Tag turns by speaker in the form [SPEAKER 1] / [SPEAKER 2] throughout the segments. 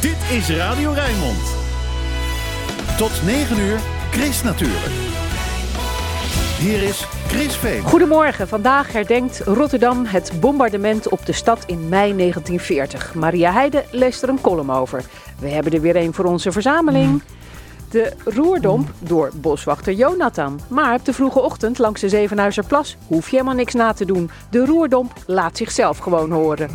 [SPEAKER 1] Dit is Radio Rijnmond. Tot 9 uur, Chris natuurlijk. Hier is Chris Veen.
[SPEAKER 2] Goedemorgen. Vandaag herdenkt Rotterdam het bombardement op de stad in mei 1940. Maria Heide leest er een column over. We hebben er weer een voor onze verzameling. De roerdomp door boswachter Jonathan. Maar op de vroege ochtend langs de Zevenhuizerplas hoef je helemaal niks na te doen. De roerdomp laat zichzelf gewoon horen.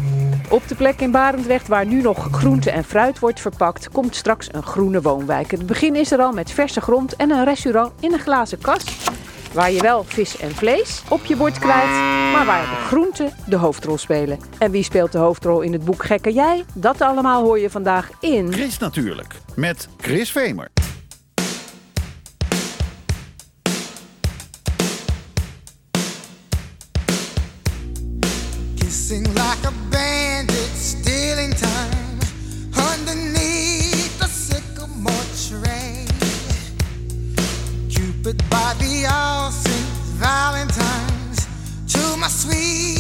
[SPEAKER 2] Op de plek in Barendrecht waar nu nog groente en fruit wordt verpakt, komt straks een groene woonwijk. Het begin is er al met verse grond en een restaurant in een glazen kast. Waar je wel vis en vlees op je bord krijgt, maar waar de groenten de hoofdrol spelen. En wie speelt de hoofdrol in het boek Gekke Jij? Dat allemaal hoor je vandaag in...
[SPEAKER 1] Chris natuurlijk, met Chris Vemer.
[SPEAKER 3] My sweet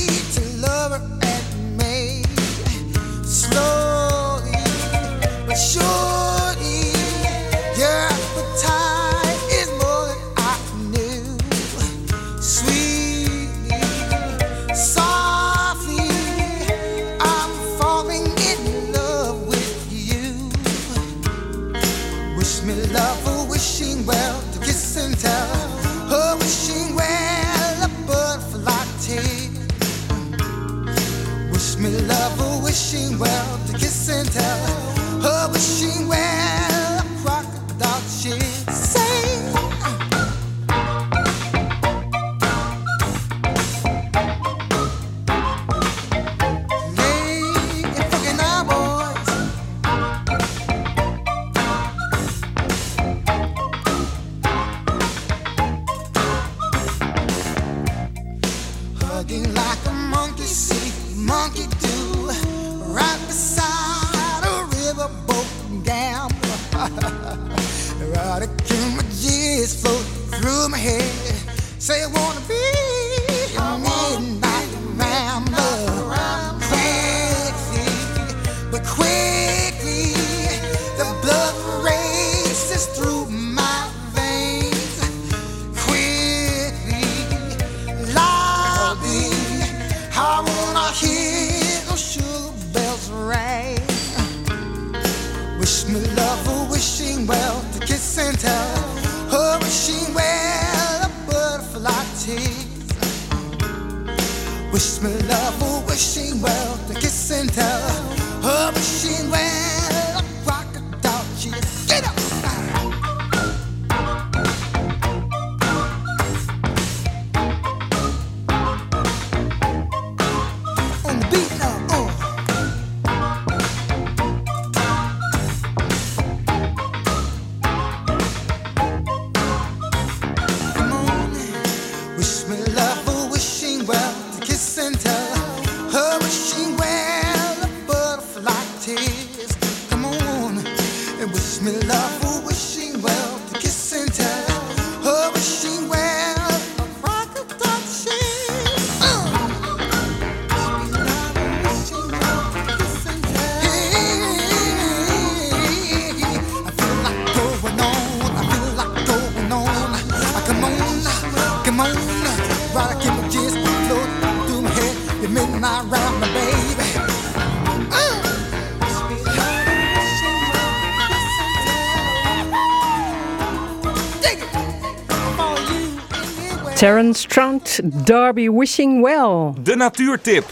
[SPEAKER 2] Trout, Darby Wishing Well.
[SPEAKER 4] De natuurtip.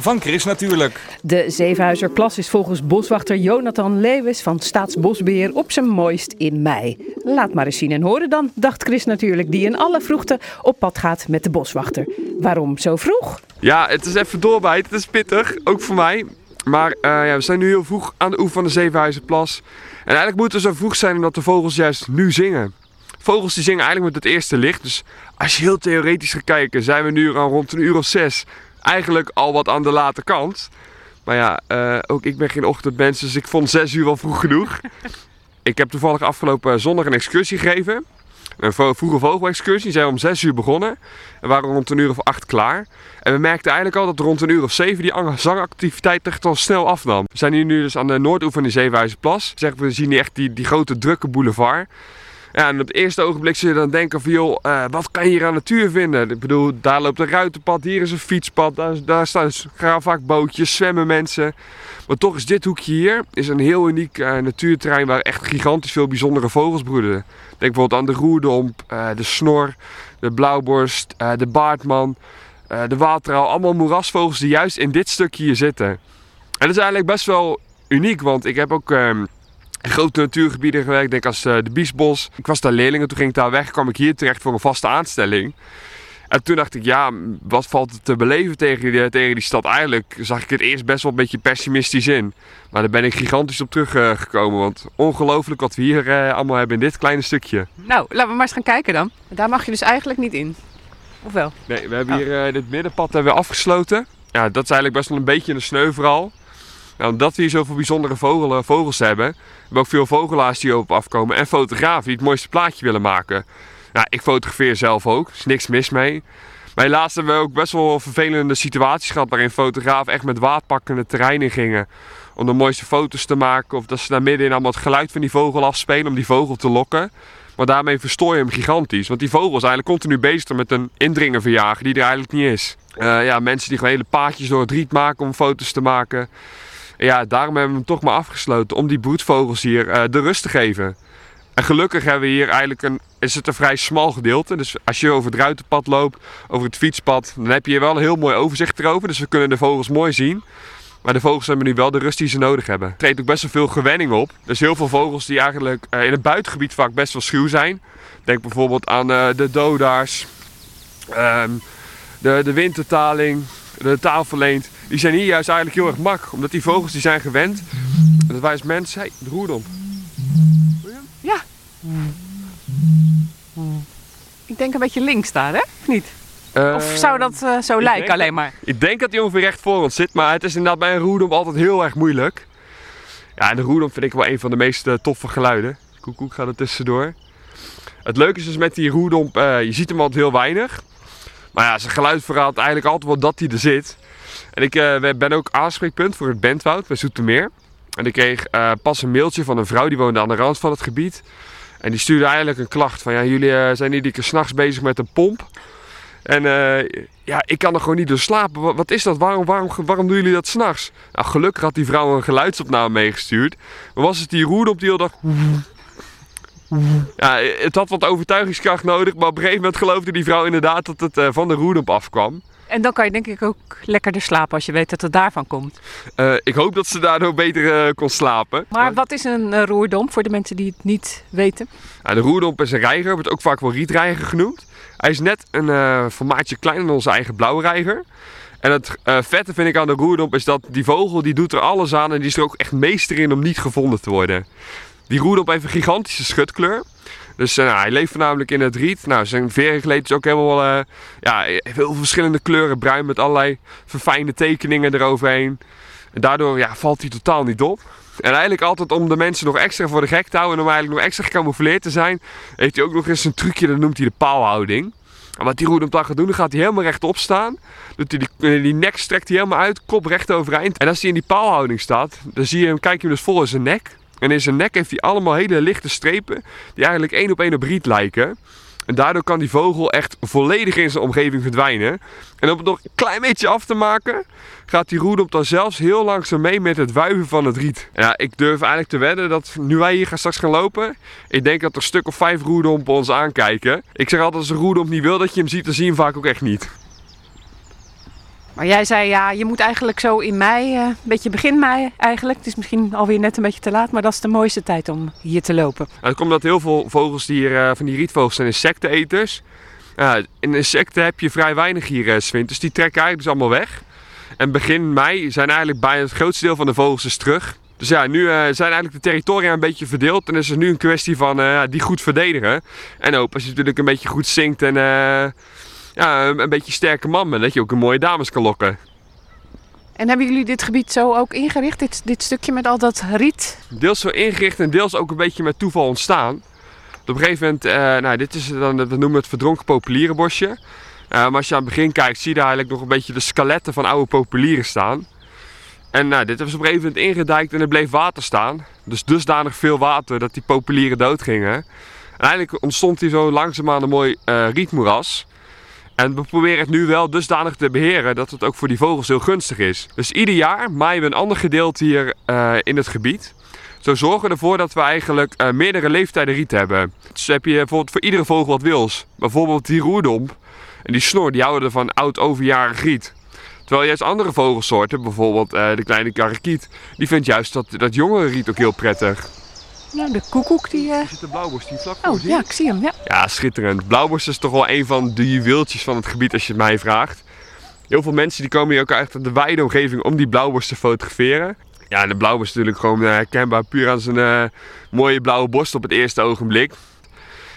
[SPEAKER 4] Van Chris natuurlijk.
[SPEAKER 2] De Zevenhuizerplas is volgens boswachter Jonathan Lewis van Staatsbosbeheer op zijn mooist in mei. Laat maar eens zien en horen dan, dacht Chris natuurlijk, die in alle vroegte op pad gaat met de boswachter. Waarom zo vroeg?
[SPEAKER 5] Ja, het is even doorbijt. Het is pittig, ook voor mij. Maar eh, ja, we zijn nu heel vroeg aan de oever van de Zevenhuizenplas. En eigenlijk moeten we zo vroeg zijn omdat de vogels juist nu zingen. Vogels die zingen eigenlijk met het eerste licht. Dus als je heel theoretisch gaat kijken, zijn we nu al rond een uur of zes. Eigenlijk al wat aan de late kant. Maar ja, eh, ook ik ben geen ochtendmens, dus ik vond zes uur wel vroeg genoeg. ik heb toevallig afgelopen zondag een excursie gegeven. Een vroege vogelexcursie zijn we om 6 uur begonnen. En waren rond een uur of 8 klaar. En we merkten eigenlijk al dat rond een uur of 7 die ang- zangactiviteit echt al snel afnam. We zijn hier nu dus aan de noordoever van de Zevenhuizenplas. Zeg, we zien hier echt die, die grote drukke boulevard. Ja, en op het eerste ogenblik zul je dan denken van joh, eh, wat kan je hier aan natuur vinden? Ik bedoel, daar loopt een ruitenpad, hier is een fietspad, daar, daar staan gaan vaak bootjes, zwemmen mensen. Maar toch is dit hoekje hier is een heel uniek eh, natuurterrein waar echt gigantisch veel bijzondere vogels broeden. Denk bijvoorbeeld aan de roerdomp, eh, de snor, de blauwborst, de baardman, de waterhaal. Allemaal moerasvogels die juist in dit stukje hier zitten. En dat is eigenlijk best wel uniek, want ik heb ook ehm, grote natuurgebieden gewerkt, denk als eh, de Biesbos. Ik was daar leerling en toen ging ik daar weg, kwam ik hier terecht voor een vaste aanstelling. En toen dacht ik, ja, wat valt er te beleven tegen die, tegen die stad? Eigenlijk zag ik het eerst best wel een beetje pessimistisch in. Maar daar ben ik gigantisch op teruggekomen. want ongelooflijk wat we hier eh, allemaal hebben in dit kleine stukje.
[SPEAKER 2] Nou, laten we maar eens gaan kijken dan. Daar mag je dus eigenlijk niet in. Of wel?
[SPEAKER 5] Nee, we hebben hier eh, dit middenpad hebben we afgesloten. Ja, dat is eigenlijk best wel een beetje een sneu verhaal. Nou, omdat we hier zoveel bijzondere vogels hebben, hebben ook veel vogelaars die op afkomen en fotografen die het mooiste plaatje willen maken. Nou, ik fotografeer zelf ook, er is niks mis mee. Maar helaas hebben we ook best wel vervelende situaties gehad waarin fotografen echt met waadpakken het terrein in gingen. Om de mooiste foto's te maken of dat ze daar middenin allemaal het geluid van die vogel afspelen om die vogel te lokken. Maar daarmee verstoor je hem gigantisch. Want die vogel is eigenlijk continu bezig met een indringer verjagen die er eigenlijk niet is. Eh, ja, mensen die gewoon hele paadjes door het riet maken om foto's te maken. Ja, daarom hebben we hem toch maar afgesloten om die broedvogels hier eh, de rust te geven. En gelukkig hebben we hier eigenlijk een, is het een vrij smal gedeelte. Dus als je over het ruitenpad loopt, over het fietspad, dan heb je hier wel een heel mooi overzicht erover. Dus we kunnen de vogels mooi zien. Maar de vogels hebben nu wel de rust die ze nodig hebben. Er treedt ook best wel veel gewenning op. Dus heel veel vogels die eigenlijk eh, in het buitengebied vaak best wel schuw zijn. Denk bijvoorbeeld aan eh, de dodaars, ehm, de, de wintertaling, de taalverleend. Die zijn hier juist eigenlijk heel erg mak. Omdat die vogels die zijn gewend. Dat wij als mensen, hey, de roerdom.
[SPEAKER 2] Ja. Ik denk een beetje links daar, hè? Of niet? Of zou dat eh, zo lijken alleen maar?
[SPEAKER 5] Ik denk dat hij ongeveer recht voor ons zit, maar het is inderdaad bij een roerdom altijd heel erg moeilijk. Ja, en de roerdom vind ik wel een van de meest eh, toffe geluiden. Koekoek gaat er tussendoor. Het leuke is dus met die roerdomp, eh, je ziet hem altijd heel weinig. Maar ja, zijn geluid verraadt eigenlijk altijd wel dat hij er zit. En ik eh, ben ook aanspreekpunt voor het Bentwoud bij Zoetermeer. En ik kreeg eh, pas een mailtje van een vrouw die woonde aan de rand van het gebied. En die stuurde eigenlijk een klacht van ja, jullie eh, zijn iedere keer s'nachts bezig met een pomp. En ja, ik kan er gewoon niet door slapen. Wat, is dat? Waarom, waarom, doen jullie dat s'nachts? Nou, gelukkig had die vrouw een geluidsopname meegestuurd. Maar was het die roerdop die heel dag... Ja, het had wat overtuigingskracht nodig, maar op een gegeven moment geloofde die vrouw inderdaad dat het van de roerdop afkwam.
[SPEAKER 2] En dan kan je denk ik ook lekkerder slapen als je weet dat het daarvan komt.
[SPEAKER 5] Eh, ik hoop dat ze daardoor beter eh, kon slapen.
[SPEAKER 2] Maar wat is een eh, roerdomp voor de mensen die het niet weten?
[SPEAKER 5] Ja, de roerdomp is een reiger, wordt ook vaak wel rietreiger genoemd. Hij is net een eh, formaatje kleiner dan onze eigen blauwreiger. En het eh, vette vind ik aan de roerdomp is dat die vogel die doet er alles aan en die is er ook echt meester in om niet gevonden te worden. Die roerdomp heeft een gigantische schutkleur. Dus eh, nou, hij leeft voornamelijk in het riet. Nou, zijn verenkleed is ook helemaal eh, ja, heel veel verschillende kleuren. Bruin met allerlei verfijnde tekeningen eroverheen. En daardoor ja, valt hij totaal niet op. En eigenlijk altijd om de mensen nog extra voor de gek te houden en om eigenlijk nog extra gecamoufleerd te zijn, heeft hij ook nog eens een trucje, dat noemt hij de paalhouding. En wat die roerdom dan gaat doen, dan gaat hij helemaal rechtop staan. Doet hij die, die nek strekt hij helemaal uit, kop recht overeind. En als hij in die paalhouding staat, dan zie je hem, kijk je hem dus vol in zijn nek. En in zijn nek heeft hij allemaal hele lichte strepen, die eigenlijk één op één op riet lijken. En daardoor kan die vogel echt volledig in zijn omgeving verdwijnen. En om het nog een klein beetje af te maken, gaat die roerdom dan zelfs heel langzaam mee met het wuiven van het riet. Ja, ik durf eigenlijk te wedden dat nu wij hier gaan straks gaan lopen, ik denk dat er een stuk of vijf roerdompen ons aankijken. Ik zeg altijd, als een roerdomp niet wil dat je hem ziet, dan zie je hem vaak ook echt niet.
[SPEAKER 2] Maar jij zei ja, je moet eigenlijk zo in mei, eh, een beetje begin mei eigenlijk. Het is misschien alweer net een beetje te laat, maar dat is de mooiste tijd om hier te lopen.
[SPEAKER 5] Nou, dat komt dat heel veel vogels die hier, eh, van die rietvogels zijn insecteneters. In insecten heb je vrij weinig hier, uh, Swint, dus die trekken eigenlijk dus allemaal weg. En begin mei zijn eigenlijk bijna het grootste deel van de vogels dus terug. Dus ja, nu eh, zijn eigenlijk de territoria een beetje verdeeld. En is het nu een kwestie van eh, die goed verdedigen. En ook als je natuurlijk een beetje goed zingt en eh, ja, een, beetje sterke man bent, dat je ook een mooie dames kan lokken.
[SPEAKER 2] En hebben jullie dit gebied zo ook ingericht, dit, dit stukje met al dat riet?
[SPEAKER 5] Deels zo ingericht en deels ook een beetje met toeval ontstaan. Op een gegeven moment, eh, nou, dit is dan, we noemen het verdronken populierenbosje. Eh, maar als je aan het begin kijkt, zie je daar eigenlijk nog een beetje de skeletten van oude populieren staan. En nou, dit hebben ze op een gegeven moment ingedijkt en er bleef water staan. Dus dusdanig veel water dat die populieren doodgingen. En eigenlijk ontstond hier zo langzaamaan een mooi eh, rietmoeras. En we proberen het nu wel dusdanig te beheren dat het ook voor die vogels heel gunstig is. Dus ieder jaar maaien we een ander gedeelte hier eh, in het gebied. Zo zorgen we ervoor dat we eigenlijk eh, meerdere leeftijden riet hebben. Dus heb je bijvoorbeeld voor iedere vogel wat wils. Bijvoorbeeld die roerdomp en die snor, die houden van oud overjarig riet. Terwijl juist andere vogelsoorten, bijvoorbeeld eh, de kleine karakiet, die vindt juist dat, dat jongere riet ook heel prettig.
[SPEAKER 2] Nou, de koekoek die... eh,
[SPEAKER 5] Er zit de blauwborst hier vlak voor,
[SPEAKER 2] Oh, ja, ik zie hem, ja.
[SPEAKER 5] Ja, schitterend. Blauwborst is toch wel een van de juweeltjes van het gebied als je het mij vraagt. Heel veel mensen die komen hier ook echt uit de wijde omgeving om die blauwborst te fotograferen. Ja, en de blauwborst is natuurlijk gewoon eh, herkenbaar puur aan zijn eh, mooie blauwe borst op het eerste ogenblik.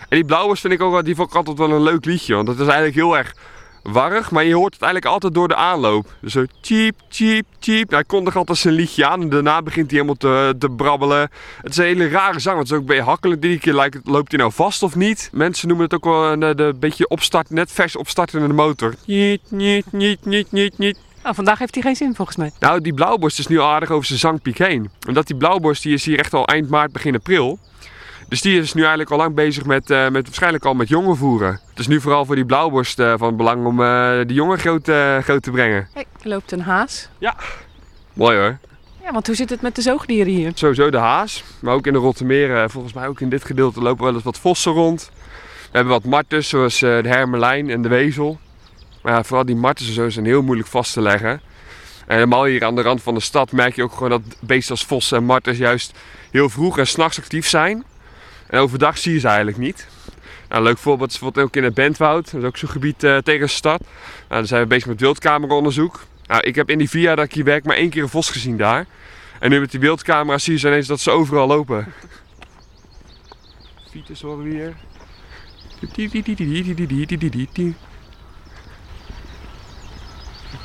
[SPEAKER 5] En die blauwborst vind ik ook die vond ik altijd wel een leuk liedje, want het is eigenlijk heel erg warrig, maar je hoort het eigenlijk altijd door de aanloop. Zo cheep, cheep, cheep. Nou, hij kondigt altijd zijn liedje aan en daarna begint hij helemaal te, te brabbelen. Het is een hele rare zang, want het is ook een beetje hakkelijk. Iedere keer lijkt het, loopt hij nou vast of niet. Mensen noemen het ook wel een eh, de, beetje opstart, net vers opstartende motor. Niet, niet, niet, niet, niet, niet.
[SPEAKER 2] Oh, vandaag heeft hij geen zin volgens mij.
[SPEAKER 5] Nou, die blauwborst is nu aardig over zijn zangpiek heen. Omdat die blauwborst die is hier echt al eind maart, begin april. Dus die is nu eigenlijk al lang bezig met, eh, met waarschijnlijk al met jongen voeren. Het is nu vooral voor die blauwborst eh, van belang om eh die jongen groot, groot te brengen.
[SPEAKER 2] Hey, er loopt een haas.
[SPEAKER 5] Mooi hoor.
[SPEAKER 2] Ja, want hoe zit het met de zoogdieren hier?
[SPEAKER 5] Sowieso de haas, maar ook in de Rottermeren, volgens mij ook in dit gedeelte lopen wel eens wat vossen rond. We hebben wat martens, zoals de hermelijn en de wezel. Maar ja, vooral die martens en zo zijn heel moeilijk vast te leggen. En helemaal hier aan de rand van de stad merk je ook gewoon dat beesten als vossen en martens juist heel vroeg en s'nachts actief zijn. En overdag zie je ze eigenlijk niet. Nou, een leuk voorbeeld is bijvoorbeeld ook in het Bentwoud. Dat is ook zo'n gebied eh, tegen de stad. Nou, daar zijn we bezig met wildcameraonderzoek. Nou, ik heb in die vier jaar dat ik hier werk maar één keer een vos gezien daar. En nu met die wildcamera zie je zo ineens dat ze overal lopen. Fieters horen we hier.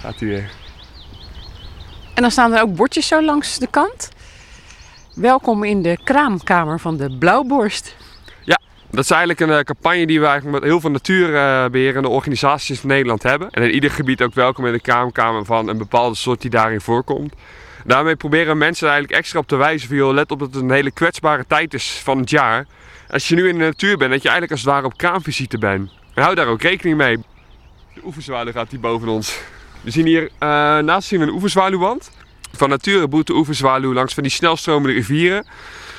[SPEAKER 5] Gaat hij weer.
[SPEAKER 2] En dan staan er ook bordjes zo langs de kant. Welkom in de kraamkamer van de blauwborst.
[SPEAKER 5] Dat is eigenlijk een eh, campagne die we eigenlijk met heel veel natuurbeherende organisaties in Nederland hebben. En in ieder gebied ook welkom in de kraamkamer van een bepaalde soort die daarin voorkomt. Daarmee proberen mensen eigenlijk extra op te wijzen van let op dat het een hele kwetsbare tijd is van het jaar. Als je nu in de natuur bent, dat je eigenlijk als het ware op kraamvisite bent. En hou daar ook rekening mee. De oeverzwaluw gaat hier boven ons. We zien hier eh, naast zien we een oeverzwaluwwand. Van nature boet de oeverzwaluw langs van die snelstromende rivieren.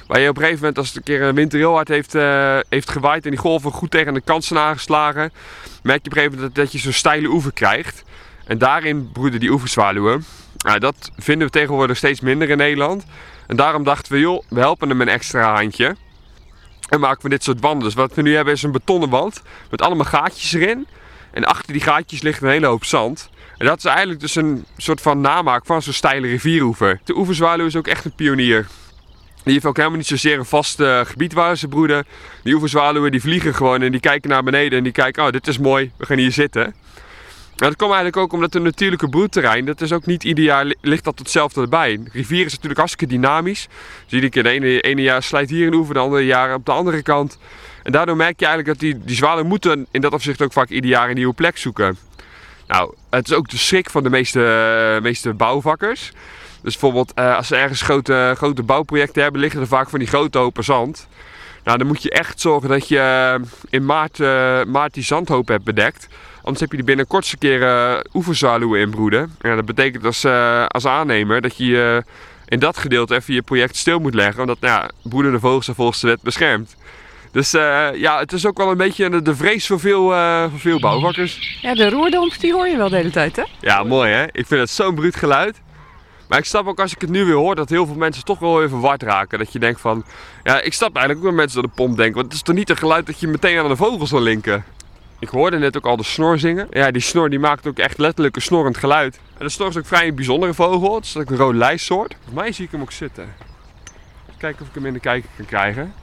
[SPEAKER 5] Waar je op een gegeven moment, als het een keer een winter heel hard heeft, eh, heeft gewaaid en die golven goed tegen de kant zijn aangeslagen, merk je op een gegeven moment dat, dat je zo'n steile oever krijgt. En daarin broeden die oeverzwaluwen. Nou, dat vinden we tegenwoordig steeds minder in Nederland. En daarom dachten we, joh, we helpen hem een extra handje. En maken we dit soort wanden. Dus wat we nu hebben is een betonnen wand met allemaal gaatjes erin. En achter die gaatjes ligt een hele hoop zand. En dat is eigenlijk dus een soort van namaak van zo'n steile rivieroever. De oeverzwaluw is ook echt een pionier. Die heeft ook helemaal niet zozeer een vast eh, gebied waar ze broeden. Die oeverzwaluwen die vliegen gewoon en die kijken naar beneden en die kijken, oh dit is mooi, we gaan hier zitten. Nou, dat komt eigenlijk ook omdat een natuurlijke broedterrein, dat is ook niet ieder jaar li- ligt dat hetzelfde erbij. Een rivier is natuurlijk hartstikke dynamisch. Dus iedere keer de ene, ene jaar slijt hier een oever, de andere jaar op de andere kant. En daardoor merk je eigenlijk dat die, die zwaluwen moeten in dat opzicht ook vaak ieder jaar een nieuwe plek zoeken. Nou, het is ook de schrik van de meeste, eh, meeste bouwvakkers. Dus bijvoorbeeld eh, als ze ergens grote, grote bouwprojecten hebben, liggen er vaak van die grote hopen zand. Nou, dan moet je echt zorgen dat je eh, in maart, maart die zandhoop hebt bedekt. Anders heb je die binnen kortste keer eh oeverzwaluwen inbroeden. Ja, dat betekent als, als aannemer dat je in dat gedeelte even je project stil moet leggen. Omdat nou, ja, broedende vogels volgens de wet beschermd. Dus eh, ja, het is ook wel een beetje de, de vrees voor veel, eh, voor veel bouwvakkers.
[SPEAKER 2] Ja, de roerdomp die hoor je wel de hele tijd, hè?
[SPEAKER 5] Ja, mooi hè. Ik vind het zo'n bruut geluid. Maar ik snap ook als ik het nu weer hoor dat heel veel mensen toch wel even verward raken. Dat je denkt van, ja, ik snap eigenlijk ook dat mensen door de pomp denken. Want het is toch niet een geluid dat je meteen aan de vogels wil linken. Ik hoorde net ook al de snor zingen. Ja, die snor die maakt ook echt letterlijk een snorrend geluid. En de snor is ook vrij een bijzondere vogel. Het is ook een rode lijstsoort. Volgens mij zie ik hem ook zitten. Even kijken of ik hem in de kijker kan krijgen.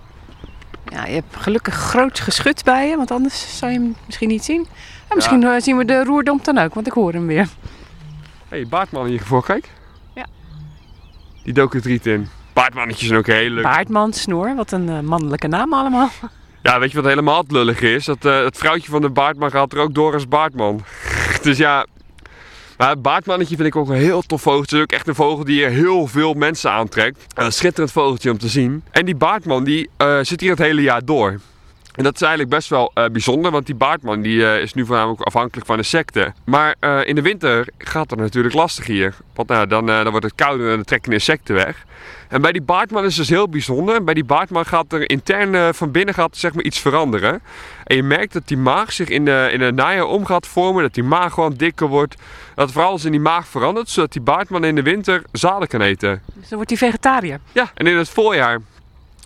[SPEAKER 2] Ja, je hebt gelukkig groot geschut bij je, want anders zou je hem misschien niet zien. En misschien eh, zien we de roerdomp dan ook, want ik hoor hem weer.
[SPEAKER 5] Hé, hey, Baardman hiervoor, kijk.
[SPEAKER 2] Ja.
[SPEAKER 5] Die dook het riet in. Baardmannetjes zijn ook heel leuk.
[SPEAKER 2] Baardman, snor, wat een eh, mannelijke naam allemaal.
[SPEAKER 5] Ja, weet je wat helemaal het lullig is? Dat eh, het vrouwtje van de Baartman gaat er ook door als Baartman. dus ja, maar het baardmannetje vind ik ook een heel tof vogel. Het is ook echt een vogel die heel veel mensen aantrekt. Een schitterend vogeltje om te zien. En die baardman die eh, zit hier het hele jaar door. En dat is eigenlijk best wel eh, bijzonder, want die baardman die, eh, is nu voornamelijk afhankelijk van insecten. Maar in de winter gaat het natuurlijk lastig hier. Want nou, dan, dan wordt het kouder en dan trekken insecten weg. En bij die baardman is het dus heel bijzonder. Bij die baardman gaat er intern van binnen gaat, zeg maar, iets veranderen. En je merkt dat die maag zich in de, in het najaar om gaat vormen. Dat die maag gewoon dikker wordt. Dat vooral alles in die maag verandert. Zodat die baardman in de winter zaden kan eten.
[SPEAKER 2] Dus dan wordt hij vegetariër?
[SPEAKER 5] Ja, en in het voorjaar.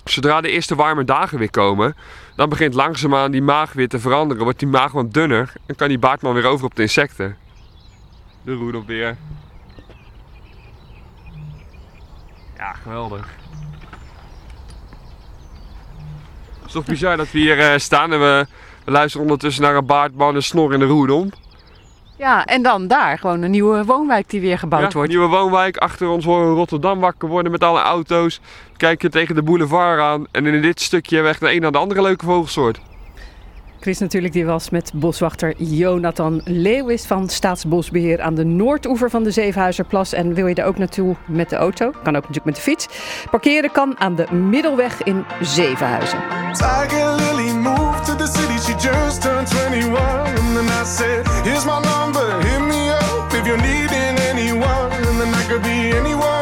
[SPEAKER 5] Zodra de eerste warme dagen weer komen, dan begint langzaamaan die maag weer te veranderen. Wordt die maag wat dunner en kan die baardman weer over op de insecten. De roedel weer. Ja, geweldig. Het is toch bizar dat we hier uh, staan en we, we, luisteren ondertussen naar een baardman en snor in de roedom.
[SPEAKER 2] Ja, en dan daar gewoon een nieuwe woonwijk die weer gebouwd
[SPEAKER 5] ja,
[SPEAKER 2] wordt.
[SPEAKER 5] Een nieuwe woonwijk. Achter ons horen Rotterdam wakker worden met alle auto's. Kijken tegen de boulevard aan. En in dit stukje hebben we echt de een naar de andere leuke vogelsoort.
[SPEAKER 2] Chris natuurlijk, die was met boswachter Jonathan Leeuwis van Staatsbosbeheer aan de noordoever van de Zevenhuizerplas. En wil je daar ook naartoe met de auto? Kan ook natuurlijk met de fiets. Parkeren kan aan de Middelweg in Zevenhuizen.
[SPEAKER 6] Tiger Lily moved to the city, she just turned 21. And then I said, here's my number, hit me up if you're needing anyone. And then I could be anyone, anyone,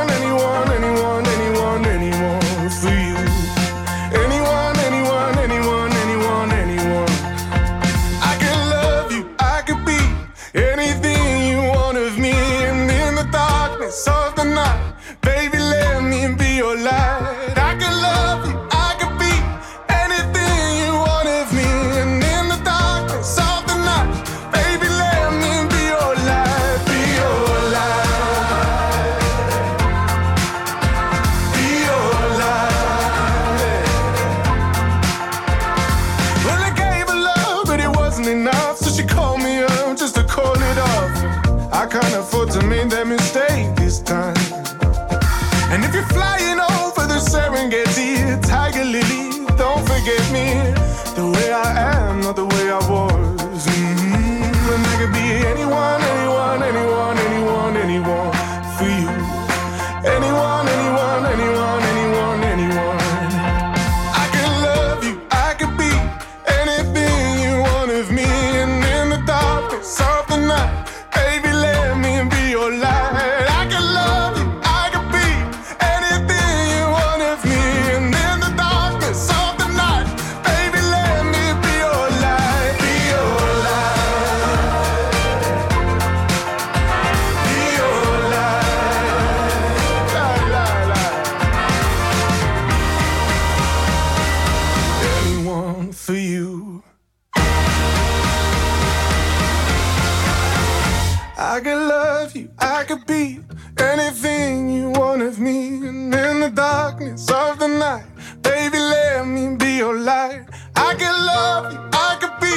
[SPEAKER 6] I could be anything you want of me. And in the darkness of the night, baby, let me be your light. I could love you, I could be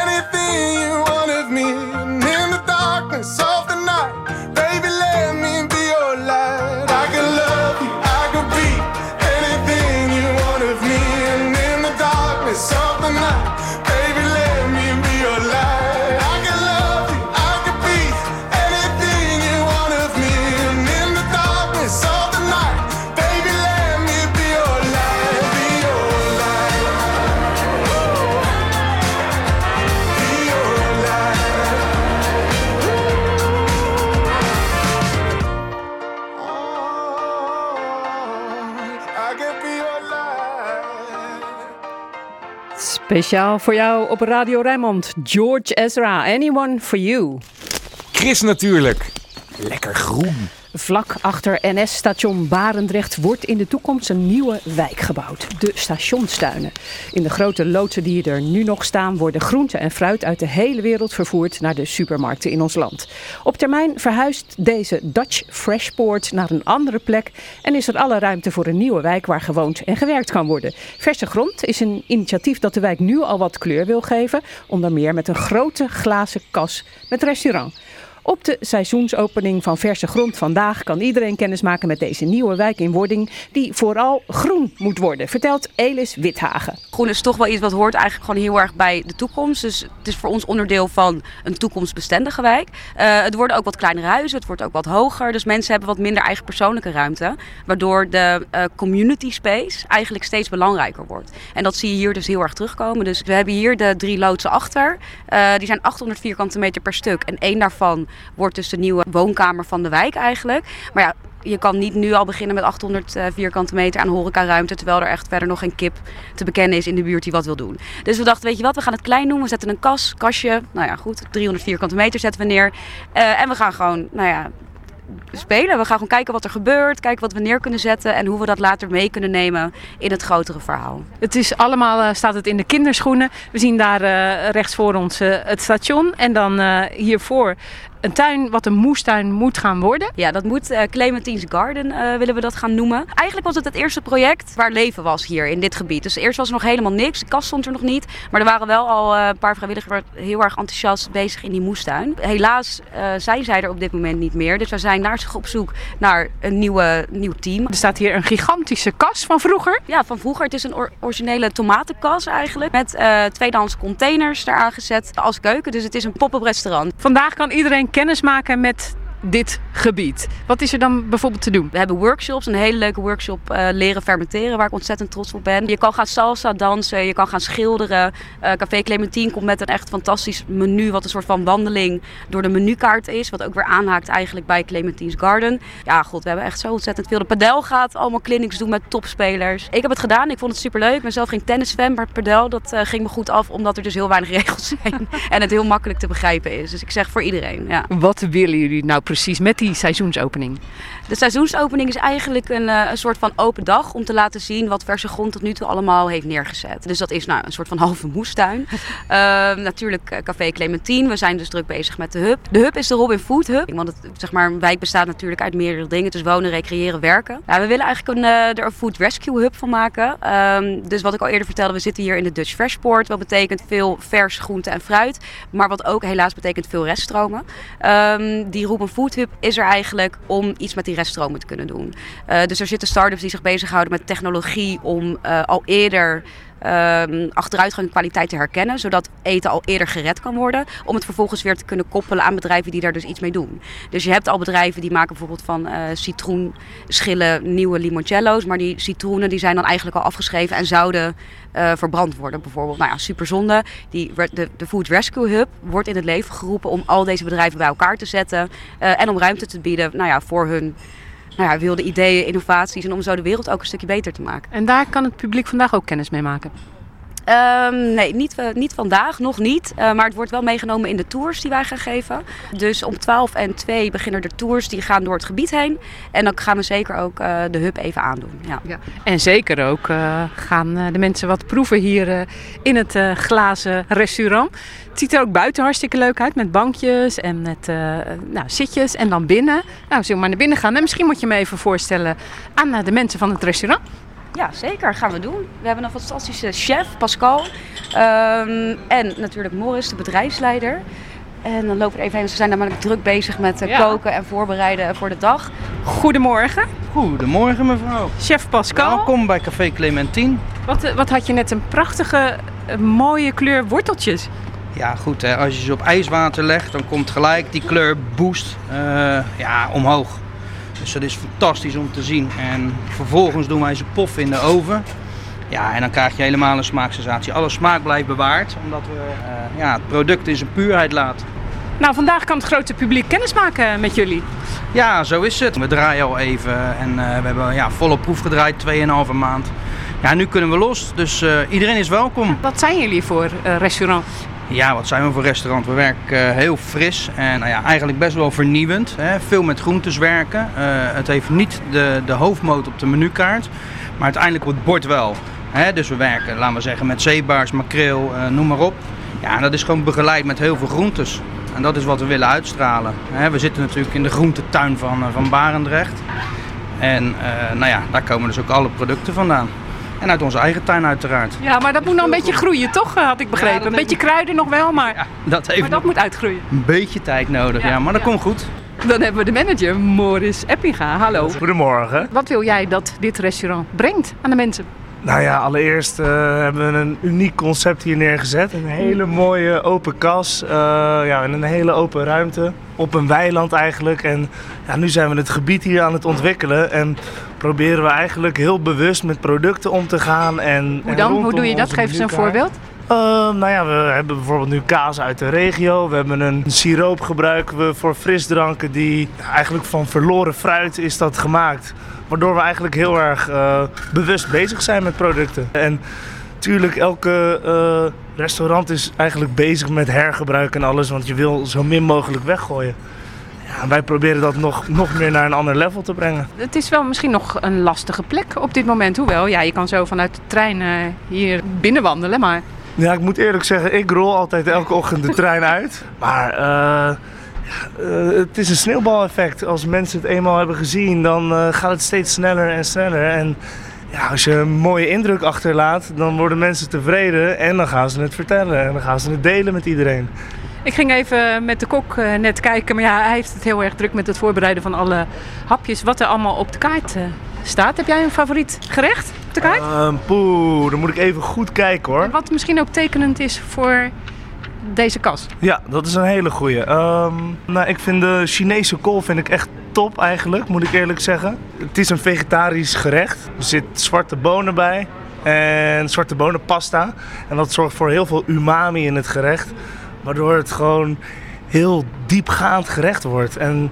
[SPEAKER 6] anything you want
[SPEAKER 2] Speciaal voor jou op Radio Rijnmond. George Ezra, Anyone for You.
[SPEAKER 4] Chris natuurlijk. Lekker groen.
[SPEAKER 2] Vlak achter NS-station Barendrecht wordt in de toekomst een nieuwe wijk gebouwd. De stationstuinen. In de grote loodsen die er nu nog staan worden groente en fruit uit de hele wereld vervoerd naar de supermarkten in ons land. Op termijn verhuist deze Dutch Freshport naar een andere plek en is er alle ruimte voor een nieuwe wijk waar gewoond en gewerkt kan worden. Verse Grond is een initiatief dat de wijk nu al wat kleur wil geven, onder meer met een grote glazen kas met restaurant. Op de seizoensopening van Verse Grond vandaag kan iedereen kennis maken met deze nieuwe wijk in wording, die vooral groen moet worden, vertelt Elis Withagen.
[SPEAKER 7] Groen is toch wel iets wat hoort eigenlijk gewoon heel erg bij de toekomst. Dus het is voor ons onderdeel van een toekomstbestendige wijk. Eh, het worden ook wat kleinere huizen, het wordt ook wat hoger. Dus mensen hebben wat minder eigen persoonlijke ruimte. Waardoor de eh, community space eigenlijk steeds belangrijker wordt. En dat zie je hier dus heel erg terugkomen. Dus we hebben hier de drie loodsen achter. Eh, die zijn 800 vierkante meter per stuk. En één daarvan wordt dus de nieuwe woonkamer van de wijk eigenlijk. Maar ja, je kan niet nu al beginnen met 800 eh, vierkante meter aan horecaruimte, terwijl er echt verder nog geen kip te bekennen is in de buurt die wat wil doen. Dus we dachten, weet je wat, we gaan het klein doen. We zetten een kas, kastje, nou ja goed, 300 vierkante meter zetten we neer. Eh, en we gaan gewoon, nou ja, spelen. We gaan gewoon kijken wat er gebeurt, kijken wat we neer kunnen zetten en hoe we dat later mee kunnen nemen in het grotere verhaal.
[SPEAKER 2] Het is allemaal, eh, staat het in de kinderschoenen. We zien daar rechts voor ons het station. En dan hiervoor een tuin wat een moestuin moet gaan worden.
[SPEAKER 7] Ja, dat moet eh, Clementine's Garden eh, willen we dat gaan noemen. Eigenlijk was het het eerste project waar leven was hier in dit gebied. Dus eerst was er nog helemaal niks, de kast stond er nog niet. Maar er waren wel al eh, een paar vrijwilligers heel erg enthousiast bezig in die moestuin. Helaas zijn zij er op dit moment niet meer. Dus we zijn naar zich op zoek naar een nieuwe, nieuw team.
[SPEAKER 2] Er staat hier een gigantische kas van vroeger.
[SPEAKER 7] Ja, van vroeger. Het is een or- originele tomatenkas eigenlijk. Met tweedehands containers eraan gezet als keuken. Dus het is een pop-up restaurant.
[SPEAKER 2] Vandaag kan iedereen kennis maken met dit gebied. Wat is er dan bijvoorbeeld te doen?
[SPEAKER 7] We hebben workshops, een hele leuke workshop eh, leren fermenteren, waar ik ontzettend trots op ben. Je kan gaan salsa dansen, je kan gaan schilderen. Eh, Café Clementine komt met een echt fantastisch menu, wat een soort van wandeling door de menukaart is. Wat ook weer aanhaakt eigenlijk bij Clementine's Garden. Ja, god, we hebben echt zo ontzettend veel. De padel gaat allemaal clinics doen met topspelers. Ik heb het gedaan, ik vond het superleuk. Ik ben zelf geen tennisfan, maar het padel dat, eh, ging me goed af, omdat er dus heel weinig regels zijn. en het heel makkelijk te begrijpen is. Dus ik zeg voor iedereen, ja.
[SPEAKER 2] Wat willen jullie nou precies met die seizoensopening?
[SPEAKER 7] De seizoensopening is eigenlijk een, eh, een soort van open dag om te laten zien wat Verse Grond tot nu toe allemaal heeft neergezet. Dus dat is nou een soort van halve moestuin. Ehm, natuurlijk eh, Café Clementine. We zijn dus druk bezig met de hub. De hub is de Robin Food Hub. Want het, zeg maar, een wijk bestaat natuurlijk uit meerdere dingen. Dus wonen, recreëren, werken. We willen eigenlijk een, eh, er een Food Rescue Hub van maken. Ehm, dus wat ik al eerder vertelde, we zitten hier in de Dutch Freshport. Wat betekent veel vers groente en fruit. Maar wat ook helaas betekent veel reststromen. Ehm, die Robin Food Hub is er eigenlijk om iets met die reststromen te kunnen doen. Eh, dus er zitten start-ups die zich bezighouden met technologie om eh, al eerder ehm, achteruitgang kwaliteit te herkennen, zodat eten al eerder gered kan worden, om het vervolgens weer te kunnen koppelen aan bedrijven die daar dus iets mee doen. Dus je hebt al bedrijven die maken bijvoorbeeld van eh, citroenschillen nieuwe limoncello's, maar die citroenen die zijn dan eigenlijk al afgeschreven en zouden eh, verbrand worden bijvoorbeeld. Nou ja, super zonde. Die, de, de Food Rescue Hub wordt in het leven geroepen om al deze bedrijven bij elkaar te zetten eh, en om ruimte te bieden nou ja, voor hun nou ja, wilde ideeën, innovaties en om zo de wereld ook een stukje beter te maken.
[SPEAKER 2] En daar kan het publiek vandaag ook kennis mee maken.
[SPEAKER 7] Ehm, nee, niet, eh, niet vandaag, nog niet. Eh, maar het wordt wel meegenomen in de tours die wij gaan geven. Dus om 12 en 2 beginnen er tours die gaan door het gebied heen. En dan gaan we zeker ook eh, de hub even aandoen. Ja.
[SPEAKER 2] Ja. En zeker ook gaan de mensen wat proeven hier in het glazen restaurant. Het ziet er ook buiten hartstikke leuk uit met bankjes en met nou, zitjes. En dan binnen. Nou, zullen we maar naar binnen gaan. En misschien moet je me even voorstellen aan de mensen van het restaurant.
[SPEAKER 7] Ja, zeker. Gaan we doen. We hebben een fantastische chef, Pascal. Ehm, en natuurlijk Morris, de bedrijfsleider. En dan lopen we er even heen. Ze zijn namelijk druk bezig met eh,
[SPEAKER 2] Ja.
[SPEAKER 7] koken en voorbereiden voor de dag.
[SPEAKER 2] Goedemorgen,
[SPEAKER 8] Goedemorgen mevrouw.
[SPEAKER 2] chef Pascal.
[SPEAKER 8] Welkom bij Café Clementine.
[SPEAKER 2] Wat, eh, wat had je net een prachtige, eh, mooie kleur worteltjes.
[SPEAKER 8] Ja goed, hè, als je ze op ijswater legt, dan komt gelijk die kleur boost eh, ja, omhoog. Dus dat is fantastisch om te zien. En vervolgens doen wij ze poffen in de oven. Ja, en dan krijg je helemaal een smaaksensatie. Alle smaak blijft bewaard, omdat we eh, ja, het product in zijn puurheid laten.
[SPEAKER 2] Nou, vandaag kan het grote publiek kennis maken met jullie.
[SPEAKER 8] Ja, zo is het. We draaien al even en eh, we hebben ja, volle proef gedraaid, 2,5 maand. Ja, nu kunnen we los, dus eh, iedereen is welkom.
[SPEAKER 2] Wat zijn jullie voor eh, restaurant?
[SPEAKER 8] Ja, wat zijn we voor restaurant? We werken eh, heel fris en nou ja, eigenlijk best wel vernieuwend. Hè. Veel met groentes werken. Eh, het heeft niet de, de hoofdmoot op de menukaart, maar uiteindelijk op het bord wel. Hè. Dus we werken, laten we zeggen, met zeebaars, makreel, eh, noem maar op. Ja, en dat is gewoon begeleid met heel veel groentes. En dat is wat we willen uitstralen. Hè. We zitten natuurlijk in de groentetuin van, van Barendrecht. En nou ja, daar komen dus ook alle producten vandaan. En uit onze eigen tuin uiteraard.
[SPEAKER 2] Ja, maar dat moet nog een beetje groeien, toch? eh, Had ik begrepen. een beetje kruiden nog wel, maar,
[SPEAKER 8] Ja, dat heeft
[SPEAKER 2] maar dat
[SPEAKER 8] nog
[SPEAKER 2] moet uitgroeien.
[SPEAKER 8] een beetje tijd nodig, ja,
[SPEAKER 2] Ja,
[SPEAKER 8] maar dat
[SPEAKER 2] ja.
[SPEAKER 8] komt goed.
[SPEAKER 2] Dan hebben we de manager, Morris Eppinga. Hallo.
[SPEAKER 9] Goedemorgen.
[SPEAKER 2] Wat wil jij dat dit restaurant brengt aan de mensen?
[SPEAKER 9] Nou ja, allereerst eh, hebben we een uniek concept hier neergezet. Een hele mooie open kas, eh, ja, in een hele open ruimte. Op een weiland eigenlijk. En ja, nu zijn we het gebied hier aan het ontwikkelen. En proberen we eigenlijk heel bewust met producten om te gaan. En,
[SPEAKER 2] Hoe
[SPEAKER 9] en
[SPEAKER 2] dan? Hoe doe je dat? Geef eens een voorbeeld.
[SPEAKER 9] Uh, nou ja, we hebben bijvoorbeeld nu kaas uit de regio. We hebben een siroop gebruiken we voor frisdranken die eigenlijk van verloren fruit is dat gemaakt. Waardoor we eigenlijk heel erg eh, bewust bezig zijn met producten. En natuurlijk, elke eh, restaurant is eigenlijk bezig met hergebruik en alles. Want je wil zo min mogelijk weggooien. Ja, wij proberen dat nog, nog meer naar een ander level te brengen.
[SPEAKER 2] Het is wel misschien nog een lastige plek op dit moment. Hoewel, ja, je kan zo vanuit de trein eh, hier binnenwandelen. Maar
[SPEAKER 9] Ja, ik moet eerlijk zeggen, ik rol altijd elke ochtend de trein uit. Maar eh, eh, het is een sneeuwbaleffect. Als mensen het eenmaal hebben gezien, dan gaat het steeds sneller en sneller. En ja, als je een mooie indruk achterlaat, dan worden mensen tevreden en dan gaan ze het vertellen. En dan gaan ze het delen met iedereen.
[SPEAKER 2] Ik ging even met de kok eh, net kijken. Maar ja, hij heeft het heel erg druk met het voorbereiden van alle hapjes. Wat er allemaal op de kaart eh, staat. Heb jij een favoriet gerecht op de kaart?
[SPEAKER 9] Ehm, poeh, dan moet ik even goed kijken hoor.
[SPEAKER 2] En wat misschien ook tekenend is voor deze kas.
[SPEAKER 9] Ja, dat is een hele goeie. Ehm, nou, ik vind de Chinese kool vind ik echt top eigenlijk, moet ik eerlijk zeggen. Het is een vegetarisch gerecht. Er zit zwarte bonen bij en zwarte bonenpasta. En dat zorgt voor heel veel umami in het gerecht. Waardoor het gewoon heel diepgaand gerecht wordt. En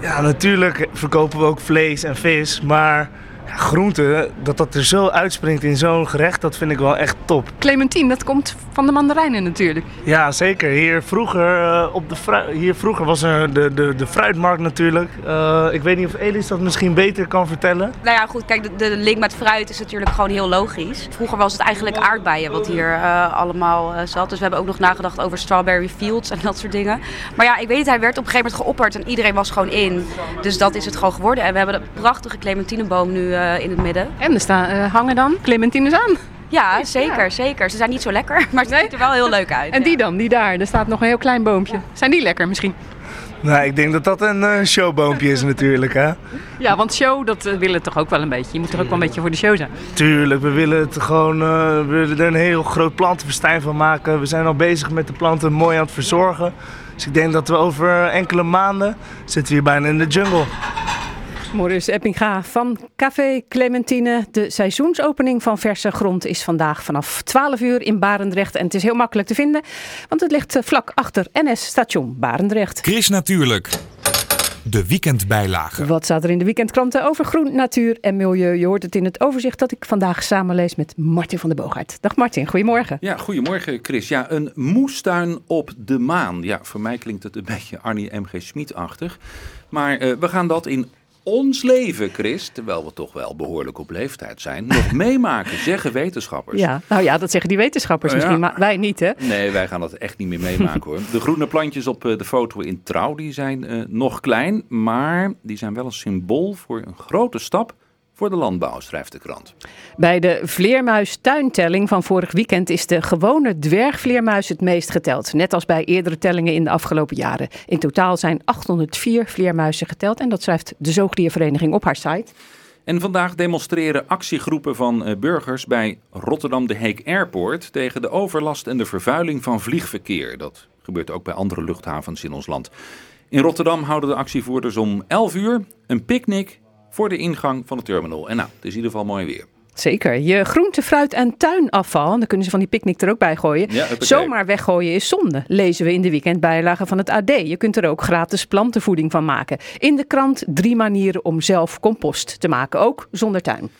[SPEAKER 9] ja, natuurlijk verkopen we ook vlees en vis, maar ja, groenten, dat dat er zo uitspringt in zo'n gerecht, dat vind ik wel echt top.
[SPEAKER 2] Clementine, dat komt van de mandarijnen natuurlijk.
[SPEAKER 9] Ja, zeker. Hier vroeger, eh, op de hier vroeger was er de, de, de fruitmarkt natuurlijk. Eh, ik weet niet of Elis dat misschien beter kan vertellen.
[SPEAKER 7] Nou ja, goed, kijk, de, de link met fruit is natuurlijk gewoon heel logisch. Vroeger was het eigenlijk aardbeien wat hier eh, allemaal eh, zat. Dus we hebben ook nog nagedacht over strawberry fields en dat soort dingen. Maar ja, ik weet, hij werd op een gegeven moment geopperd en iedereen was gewoon in. Dus dat is het gewoon geworden. En we hebben een prachtige clementineboom nu eh, in het midden.
[SPEAKER 2] En er staan, eh, hangen dan clementines aan.
[SPEAKER 7] Ja, zeker, zeker. Ze zijn niet zo lekker, maar het ziet er wel heel leuk uit.
[SPEAKER 2] En
[SPEAKER 7] ja.
[SPEAKER 2] die dan, die daar. Er staat nog een heel klein boompje. Zijn die lekker misschien?
[SPEAKER 9] Nou, ik denk dat dat een eh, showboompje is natuurlijk, hè.
[SPEAKER 2] Ja, want show, dat eh, willen toch ook wel een beetje. Je moet toch ook wel een beetje voor de show zijn.
[SPEAKER 9] Tuurlijk, we willen het gewoon, eh, we willen er een heel groot plantenfestijn van maken. We zijn al bezig met de planten mooi aan het verzorgen. Dus ik denk dat we over enkele maanden zitten we hier bijna in de jungle.
[SPEAKER 2] Maurice Eppinga van Café Clementine. De seizoensopening van Verse Grond is vandaag vanaf 12 uur in Barendrecht. En het is heel makkelijk te vinden, want het ligt eh, vlak achter NS Station Barendrecht.
[SPEAKER 4] Chris Natuurlijk. De weekendbijlage.
[SPEAKER 2] Wat staat er in de weekendkranten over groen, natuur en milieu? Je hoort het in het overzicht dat ik vandaag samenlees met Martin van der Boogaard. Dag Martin, goedemorgen.
[SPEAKER 10] Ja, goedemorgen Chris. Ja, een moestuin op de maan. Ja, voor mij klinkt het een beetje Arnie M.G. Schmid-achtig. Maar eh, we gaan dat in ons leven, Chris, terwijl we toch wel behoorlijk op leeftijd zijn, nog meemaken, zeggen wetenschappers.
[SPEAKER 2] Ja, nou ja, dat zeggen die wetenschappers
[SPEAKER 10] Oh, ja.
[SPEAKER 2] misschien, maar wij niet hè?
[SPEAKER 10] Nee, wij gaan dat echt niet meer meemaken hoor. De groene plantjes op eh, de foto in Trouw, die zijn eh, nog klein, maar die zijn wel een symbool voor een grote stap voor de landbouw, schrijft de krant.
[SPEAKER 2] Bij de vleermuistuintelling van vorig weekend is de gewone dwergvleermuis het meest geteld. Net als bij eerdere tellingen in de afgelopen jaren. In totaal zijn 804 vleermuizen geteld en dat schrijft de Zoogdiervereniging op haar site.
[SPEAKER 10] En vandaag demonstreren actiegroepen van eh, burgers bij Rotterdam de Heek Airport tegen de overlast en de vervuiling van vliegverkeer. Dat gebeurt ook bij andere luchthavens in ons land. In Rotterdam houden de actievoerders om 11 uur een picknick voor de ingang van de terminal. En nou, het is in ieder geval mooi weer.
[SPEAKER 2] Zeker. Je groente, fruit en tuinafval, en dan kunnen ze van die picknick er ook bij gooien.
[SPEAKER 10] Ja.
[SPEAKER 2] Zomaar weggooien is zonde, lezen we in de weekendbijlage van het AD. Je kunt er ook gratis plantenvoeding van maken. In de krant drie manieren om zelf compost te maken, ook zonder tuin.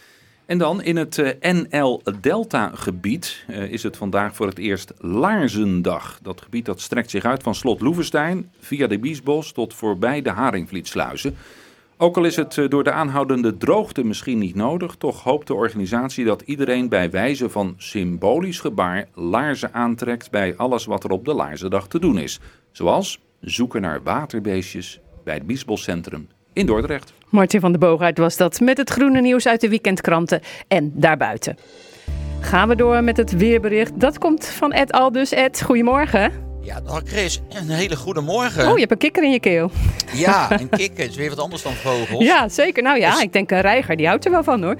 [SPEAKER 10] En dan in het eh, NL Delta gebied eh, is het vandaag voor het eerst Laarzendag. Dat gebied dat strekt zich uit van slot Loevestein via de Biesbos tot voorbij de Haringvlietsluizen. Ook al is het eh, door de aanhoudende droogte misschien niet nodig, toch hoopt de organisatie dat iedereen bij wijze van symbolisch gebaar laarzen aantrekt bij alles wat er op de Laarzendag te doen is. Zoals zoeken naar waterbeestjes bij het Biesboscentrum in Dordrecht.
[SPEAKER 2] Martin van der Boogaard was dat met het groene nieuws uit de weekendkranten en daarbuiten. Gaan we door met het weerbericht. Dat komt van Ed Aldus. Ed, goedemorgen.
[SPEAKER 11] Ja, dag Chris. Een hele goede morgen.
[SPEAKER 2] Oh, je hebt een kikker in je keel.
[SPEAKER 11] Ja, een kikker is weer wat anders dan vogels.
[SPEAKER 2] Ja, zeker. Nou ja,
[SPEAKER 11] Dus-
[SPEAKER 2] ik denk een reiger, die houdt er wel van hoor.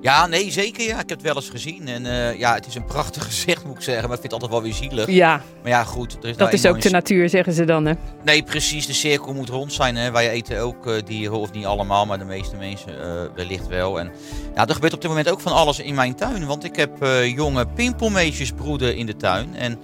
[SPEAKER 11] Ja, nee, zeker. Ja. Ik heb het wel eens gezien. En eh, ja, het is een prachtig gezicht, moet ik zeggen. Maar ik vind het altijd wel weer zielig.
[SPEAKER 2] Ja,
[SPEAKER 11] Maar ja, goed. Er is
[SPEAKER 2] dat is ook de natuur, zeggen ze dan. Hè?
[SPEAKER 11] Nee, precies. De cirkel moet rond zijn. Hè. Wij eten ook eh, dieren, of niet allemaal, maar de meeste mensen eh, wellicht wel. En ja, er gebeurt op dit moment ook van alles in mijn tuin. Want ik heb jonge pimpelmeesjes broeden in de tuin. En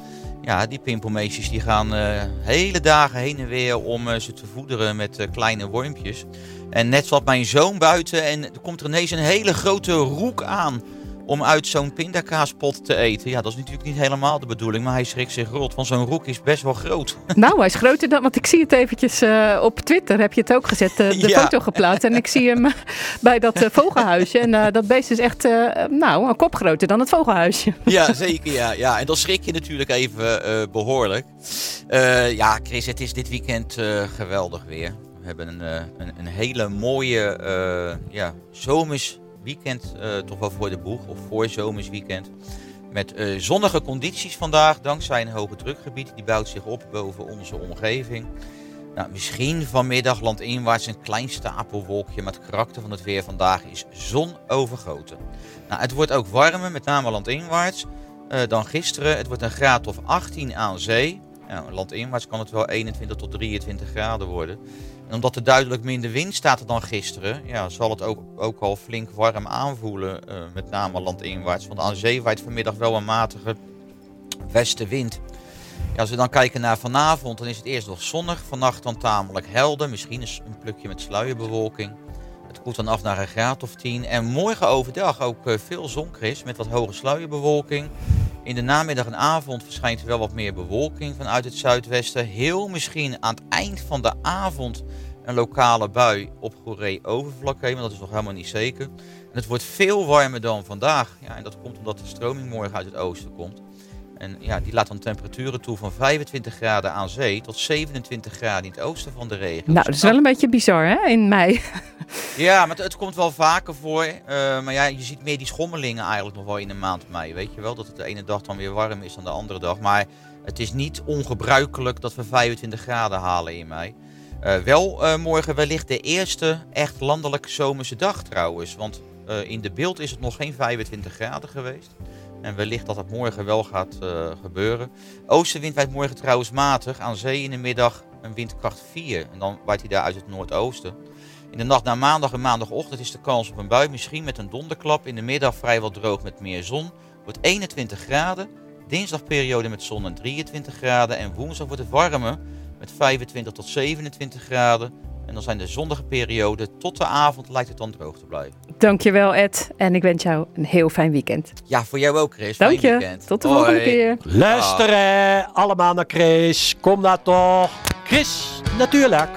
[SPEAKER 11] ja, die pimpelmeesjes die gaan eh, hele dagen heen en weer om eh, ze te voederen met eh, kleine wormpjes. En net zat mijn zoon buiten en er komt er ineens een hele grote roek aan om uit zo'n pindakaaspot te eten. Ja, dat is natuurlijk niet helemaal de bedoeling, maar hij schrikt zich rot, want zo'n roek is best wel groot.
[SPEAKER 2] Nou, hij is groter dan, want ik zie het eventjes eh, op Twitter, heb je het ook gezet, eh, de
[SPEAKER 11] Ja.
[SPEAKER 2] foto geplaatst. En ik zie hem bij dat eh, vogelhuisje. En eh, dat beest is echt, eh, nou, een kop groter dan het vogelhuisje.
[SPEAKER 11] Ja, zeker. Ja, ja. En dan schrik je natuurlijk even eh, behoorlijk. Eh, ja, Chris, het is dit weekend eh, geweldig weer. We hebben een, eh, een, een hele mooie eh, ja, zomers weekend eh, toch wel voor de boeg. Of voor zomers weekend. Met eh, zonnige condities vandaag, dankzij een hoge drukgebied. Die bouwt zich op boven onze omgeving. Nou, misschien vanmiddag landinwaarts een klein stapelwolkje, maar het karakter van het weer vandaag is zonovergoten. Nou, het wordt ook warmer, met name landinwaarts, eh, dan gisteren. Het wordt een graad of 18 aan zee. Nou, landinwaarts kan het wel 21 tot 23 graden worden. En omdat er duidelijk minder wind staat dan gisteren, ja, zal het ook, ook al flink warm aanvoelen, eh, met name landinwaarts. Want aan zee waait vanmiddag wel een matige westenwind. Ja, als we dan kijken naar vanavond, dan is het eerst nog zonnig. Vannacht dan tamelijk helder. Misschien een plukje met sluierbewolking. Het koelt dan af naar een graad of 10. En morgen overdag ook eh, veel zon, Chris, met wat hoge sluierbewolking. In de namiddag en avond verschijnt er wel wat meer bewolking vanuit het zuidwesten. Heel misschien aan het eind van de avond een lokale bui op Goeree overvlak heen, maar dat is nog helemaal niet zeker. En het wordt veel warmer dan vandaag. Ja, en dat komt omdat de stroming morgen uit het oosten komt. En ja, die laat dan temperaturen toe van 25 graden aan zee tot 27 graden in het oosten van de regio.
[SPEAKER 2] Nou, dat is wel een beetje bizar, hè, in mei.
[SPEAKER 11] Ja, maar het, het komt wel vaker voor. eh, maar ja, je ziet meer die schommelingen eigenlijk nog wel in de maand mei. Weet je wel, dat het de ene dag dan weer warm is dan de andere dag. Maar het is niet ongebruikelijk dat we 25 graden halen in mei. Eh, wel eh, morgen wellicht de eerste echt landelijk zomerse dag trouwens. Want in de beeld is het nog geen 25 graden geweest. En wellicht dat het morgen wel gaat eh, gebeuren. Oostenwind waait morgen trouwens matig. Aan zee in de middag een windkracht 4. En dan waait hij daar uit het noordoosten. In de nacht naar maandag en maandagochtend is de kans op een bui. Misschien met een donderklap. In de middag vrijwel droog met meer zon. Wordt 21 graden. Dinsdagperiode met zon en 23 graden. En woensdag wordt het warmer met 25 tot 27 graden. En dan zijn de zonnige perioden tot de avond lijkt het dan droog te blijven.
[SPEAKER 2] Dankjewel, Ed. En ik wens jou een heel fijn weekend.
[SPEAKER 11] Ja, voor jou ook Chris.
[SPEAKER 2] Dank
[SPEAKER 11] Fijn
[SPEAKER 2] je.
[SPEAKER 11] weekend.
[SPEAKER 2] Tot de
[SPEAKER 11] Hoi.
[SPEAKER 2] volgende keer.
[SPEAKER 12] Luisteren allemaal naar Chris. Kom daar toch. Chris, natuurlijk.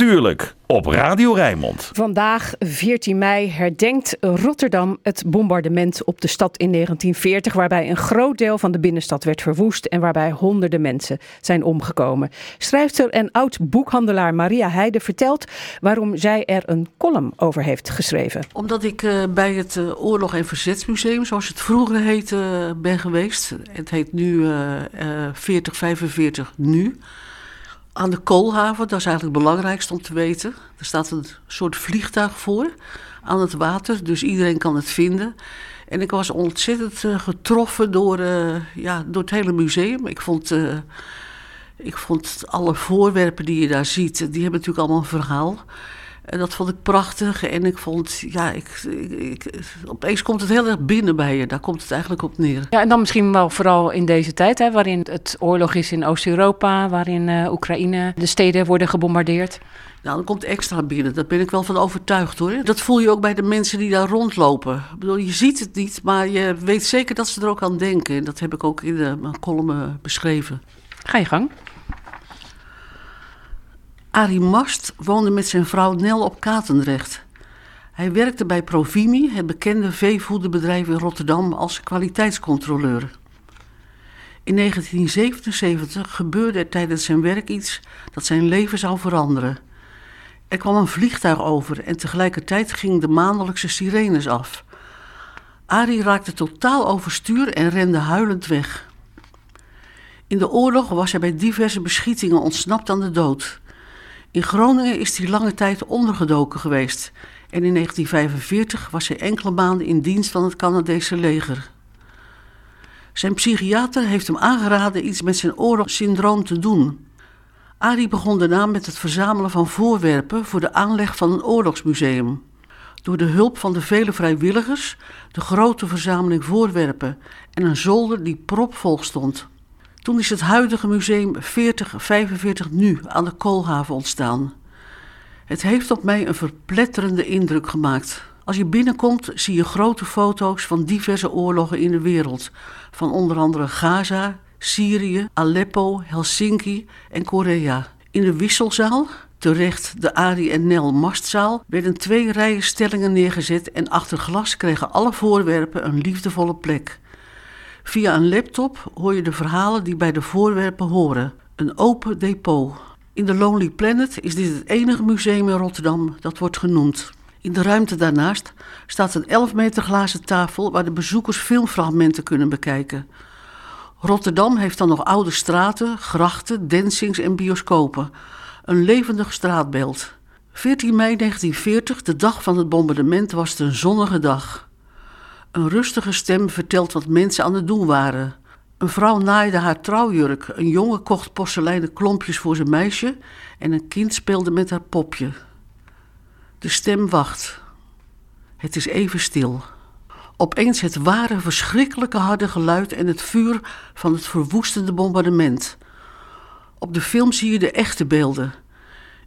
[SPEAKER 1] Natuurlijk op Radio Rijnmond.
[SPEAKER 2] Vandaag, 14 mei, herdenkt Rotterdam het bombardement op de stad in 1940, waarbij een groot deel van de binnenstad werd verwoest en waarbij honderden mensen zijn omgekomen. Schrijfster en oud-boekhandelaar Maria Heide vertelt waarom zij er een column over heeft geschreven.
[SPEAKER 13] Omdat ik uh, bij het uh, Oorlog- en Verzetsmuseum, zoals het vroeger heette, uh, ben geweest. Het heet nu 4045 Nu aan de koolhaven, dat is eigenlijk het belangrijkste om te weten. Er staat een soort vliegtuig voor aan het water, dus iedereen kan het vinden. En ik was ontzettend uh, getroffen door, uh, ja, door het hele museum. Ik vond, uh, ik vond alle voorwerpen die je daar ziet, die hebben natuurlijk allemaal een verhaal. En dat vond ik prachtig. En ik vond, ja, ik, ik, opeens komt het heel erg binnen bij je. Daar komt het eigenlijk op neer.
[SPEAKER 2] Ja, en dan misschien wel vooral in deze tijd, hè, waarin het oorlog is in Oost-Europa, waarin uh, Oekraïne, de steden worden gebombardeerd.
[SPEAKER 13] Nou, dan komt extra binnen. Daar ben ik wel van overtuigd hoor. Dat voel je ook bij de mensen die daar rondlopen. Ik bedoel, je ziet het niet, maar je weet zeker dat ze er ook aan denken. En dat heb ik ook in de, mijn column beschreven.
[SPEAKER 2] Ga je gang.
[SPEAKER 13] Arie Mast woonde met zijn vrouw Nel op Katendrecht. Hij werkte bij Provimi, het bekende veevoederbedrijf in Rotterdam, als kwaliteitscontroleur. In 1977 gebeurde er tijdens zijn werk iets dat zijn leven zou veranderen. Er kwam een vliegtuig over en tegelijkertijd gingen de maandelijkse sirenes af. Arie raakte totaal overstuur en rende huilend weg. In de oorlog was hij bij diverse beschietingen ontsnapt aan de dood. In Groningen is hij lange tijd ondergedoken geweest en in 1945 was hij enkele maanden in dienst van het Canadese leger. Zijn psychiater heeft hem aangeraden iets met zijn oorlogssyndroom te doen. Arie begon daarna met het verzamelen van voorwerpen voor de aanleg van een oorlogsmuseum. Door de hulp van de vele vrijwilligers, de grote verzameling voorwerpen en een zolder die propvol stond. Toen is het huidige museum 4045 nu aan de Koolhaven ontstaan. Het heeft op mij een verpletterende indruk gemaakt. Als je binnenkomt zie je grote foto's van diverse oorlogen in de wereld. Van onder andere Gaza, Syrië, Aleppo, Helsinki en Korea. In de wisselzaal, terecht de Ari en Nel Mastzaal, werden twee rijen stellingen neergezet en achter glas kregen alle voorwerpen een liefdevolle plek. Via een laptop hoor je de verhalen die bij de voorwerpen horen. Een open depot. In de Lonely Planet is dit het enige museum in Rotterdam dat wordt genoemd. In de ruimte daarnaast staat een 11 meter glazen tafel waar de bezoekers filmfragmenten kunnen bekijken. Rotterdam heeft dan nog oude straten, grachten, dancings en bioscopen. Een levendig straatbeeld. 14 mei 1940, de dag van het bombardement, was het een zonnige dag. Een rustige stem vertelt wat mensen aan het doen waren. Een vrouw naaide haar trouwjurk, een jongen kocht porseleinen klompjes voor zijn meisje en een kind speelde met haar popje. De stem wacht. Het is even stil. Opeens het ware, verschrikkelijke harde geluid en het vuur van het verwoestende bombardement. Op de film zie je de echte beelden.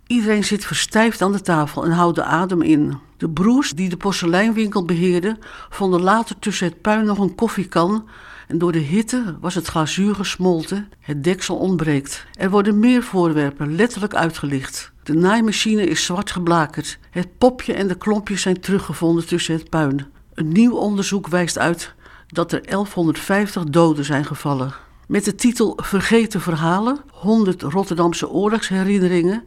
[SPEAKER 13] Iedereen zit verstijfd aan de tafel en houdt de adem in. De broers die de porseleinwinkel beheerden, vonden later tussen het puin nog een koffiekan. En door de hitte was het glazuur gesmolten, het deksel ontbreekt. Er worden meer voorwerpen letterlijk uitgelicht. De naaimachine is zwart geblakerd. Het popje en de klompjes zijn teruggevonden tussen het puin. Een nieuw onderzoek wijst uit dat er 1150 doden zijn gevallen. Met de titel Vergeten Verhalen, 100 Rotterdamse oorlogsherinneringen,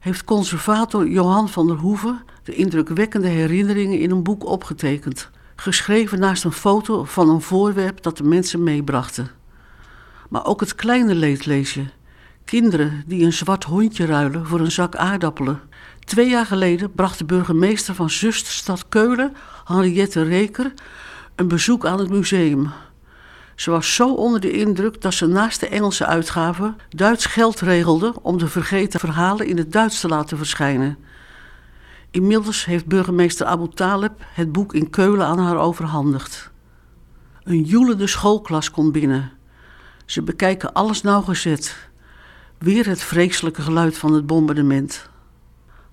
[SPEAKER 13] heeft conservator Johan van der Hoeven de indrukwekkende herinneringen in een boek opgetekend. Geschreven naast een foto van een voorwerp dat de mensen meebrachten. Maar ook het kleine leed lees je. Kinderen die een zwart hondje ruilen voor een zak aardappelen. Twee jaar geleden bracht de burgemeester van zusterstad Keulen, Henriette Reker, een bezoek aan het museum. Ze was zo onder de indruk dat ze naast de Engelse uitgave Duits geld regelde om de vergeten verhalen in het Duits te laten verschijnen. Inmiddels heeft burgemeester Abu Taleb het boek in Keulen aan haar overhandigd. Een joelende schoolklas komt binnen. Ze bekijken alles nauwgezet. Weer het vreselijke geluid van het bombardement.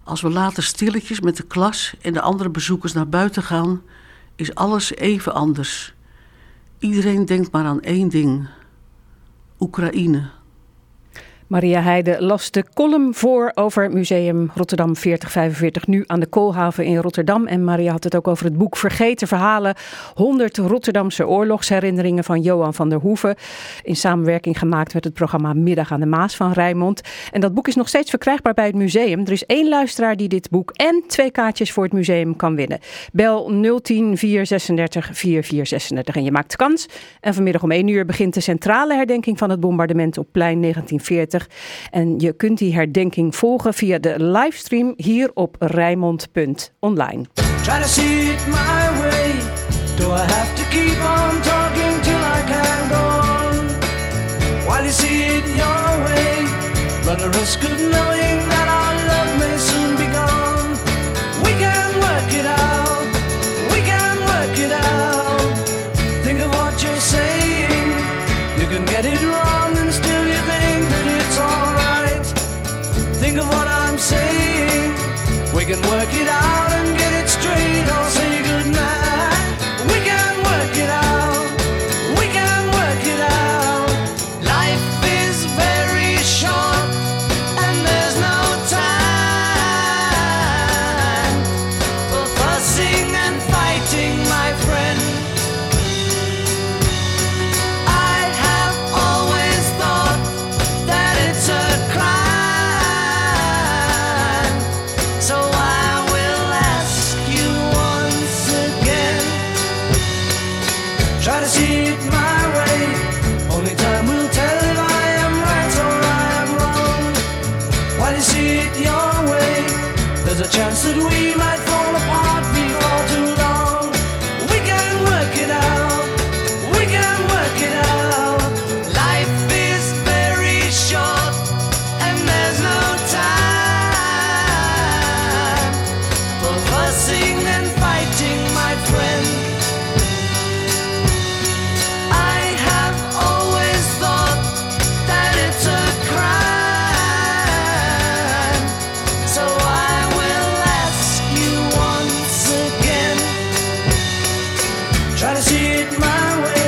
[SPEAKER 13] Als we later stilletjes met de klas en de andere bezoekers naar buiten gaan, is alles even anders. Iedereen denkt maar aan één ding: Oekraïne.
[SPEAKER 2] Maria Heide las de column voor over Museum Rotterdam 4045, nu aan de Koolhaven in Rotterdam. En Maria had het ook over het boek Vergeten Verhalen, 100 Rotterdamse oorlogsherinneringen van Johan van der Hoeven. In samenwerking gemaakt met het programma Middag aan de Maas van Rijnmond. En dat boek is nog steeds verkrijgbaar bij het museum. Er is één luisteraar die dit boek en twee kaartjes voor het museum kan winnen. Bel 010 436 4436 en je maakt kans. En vanmiddag om 1 uur begint de centrale herdenking van het bombardement op plein 1940. En je kunt die herdenking volgen via de livestream hier op Rijnmond.online.
[SPEAKER 14] Try to see it my way. Do I have to keep on talking till I can go on? While you see it your way, run the risk of knowing that our love may soon to see it my way.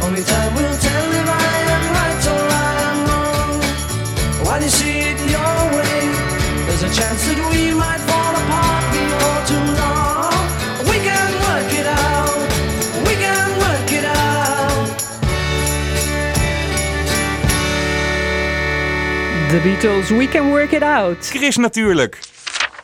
[SPEAKER 14] Only time will tell if I am right or I am wrong. While you see it your way, there's a chance that we might fall apart before too long. We can work it out. We can work it out.
[SPEAKER 2] The Beatles, We Can Work It Out.
[SPEAKER 4] Chris natuurlijk.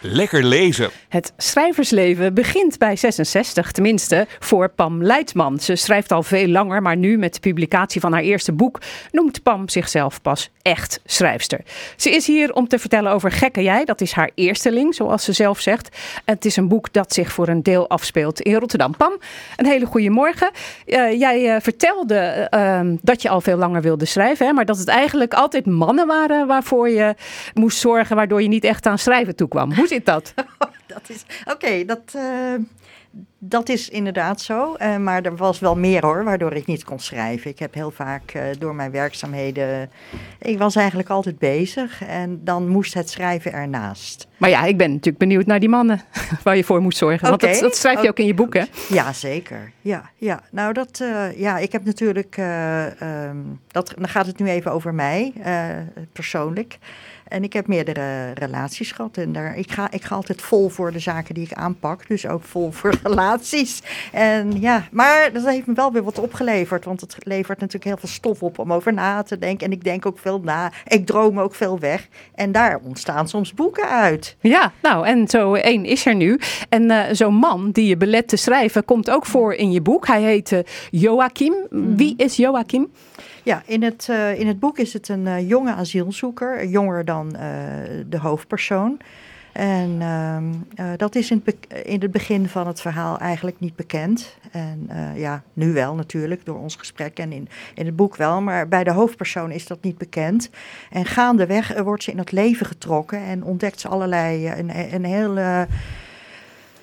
[SPEAKER 4] Lekker lezen.
[SPEAKER 2] Het schrijversleven begint bij 66, tenminste voor Pam Leidman. Ze schrijft al veel langer, maar nu met de publicatie van haar eerste boek noemt Pam zichzelf pas echt schrijfster. Ze is hier om te vertellen over Gekke Jij, dat is haar eersteling, zoals ze zelf zegt. Het is een boek dat zich voor een deel afspeelt in Rotterdam. Pam, een hele goede morgen. Eh, jij eh, vertelde eh, dat je al veel langer wilde schrijven, hè, maar dat het eigenlijk altijd mannen waren waarvoor je moest zorgen, waardoor je niet echt aan schrijven toekwam. Hoe zit dat?
[SPEAKER 15] dat is, oké, dat, eh, dat is inderdaad zo. Eh, maar er was wel meer hoor, waardoor ik niet kon schrijven. Ik heb heel vaak eh, door mijn werkzaamheden. Ik was eigenlijk altijd bezig en dan moest het schrijven ernaast.
[SPEAKER 2] Maar ja, ik ben natuurlijk benieuwd naar die mannen waar je voor moet zorgen. Want dat, dat schrijf je ook in je boek, hè?
[SPEAKER 15] Ja, zeker. Ja, ja. Nou, dat, ja, ik heb natuurlijk, eh, ehm, dat, dan gaat het nu even over mij, persoonlijk. En ik heb meerdere relaties gehad. En daar, ik, ga, ik ga altijd vol voor de zaken die ik aanpak. Dus ook vol voor relaties. En ja, maar dat heeft me wel weer wat opgeleverd. Want het levert natuurlijk heel veel stof op om over na te denken. En ik denk ook veel na. Ik droom ook veel weg. En daar ontstaan soms boeken uit.
[SPEAKER 2] Ja, nou, en zo één is er nu. En eh, zo'n man die je belet te schrijven komt ook voor in je boek. Hij heet eh, Joachim. Wie is Joachim?
[SPEAKER 15] Ja, in het, eh, in het boek is het een eh, jonge asielzoeker, jonger dan eh, de hoofdpersoon. En ehm, eh, dat is in het, in het begin van het verhaal eigenlijk niet bekend. En eh, ja, nu wel natuurlijk, door ons gesprek en in, in het boek wel. Maar bij de hoofdpersoon is dat niet bekend. En gaandeweg wordt ze in het leven getrokken en ontdekt ze allerlei, een, een hele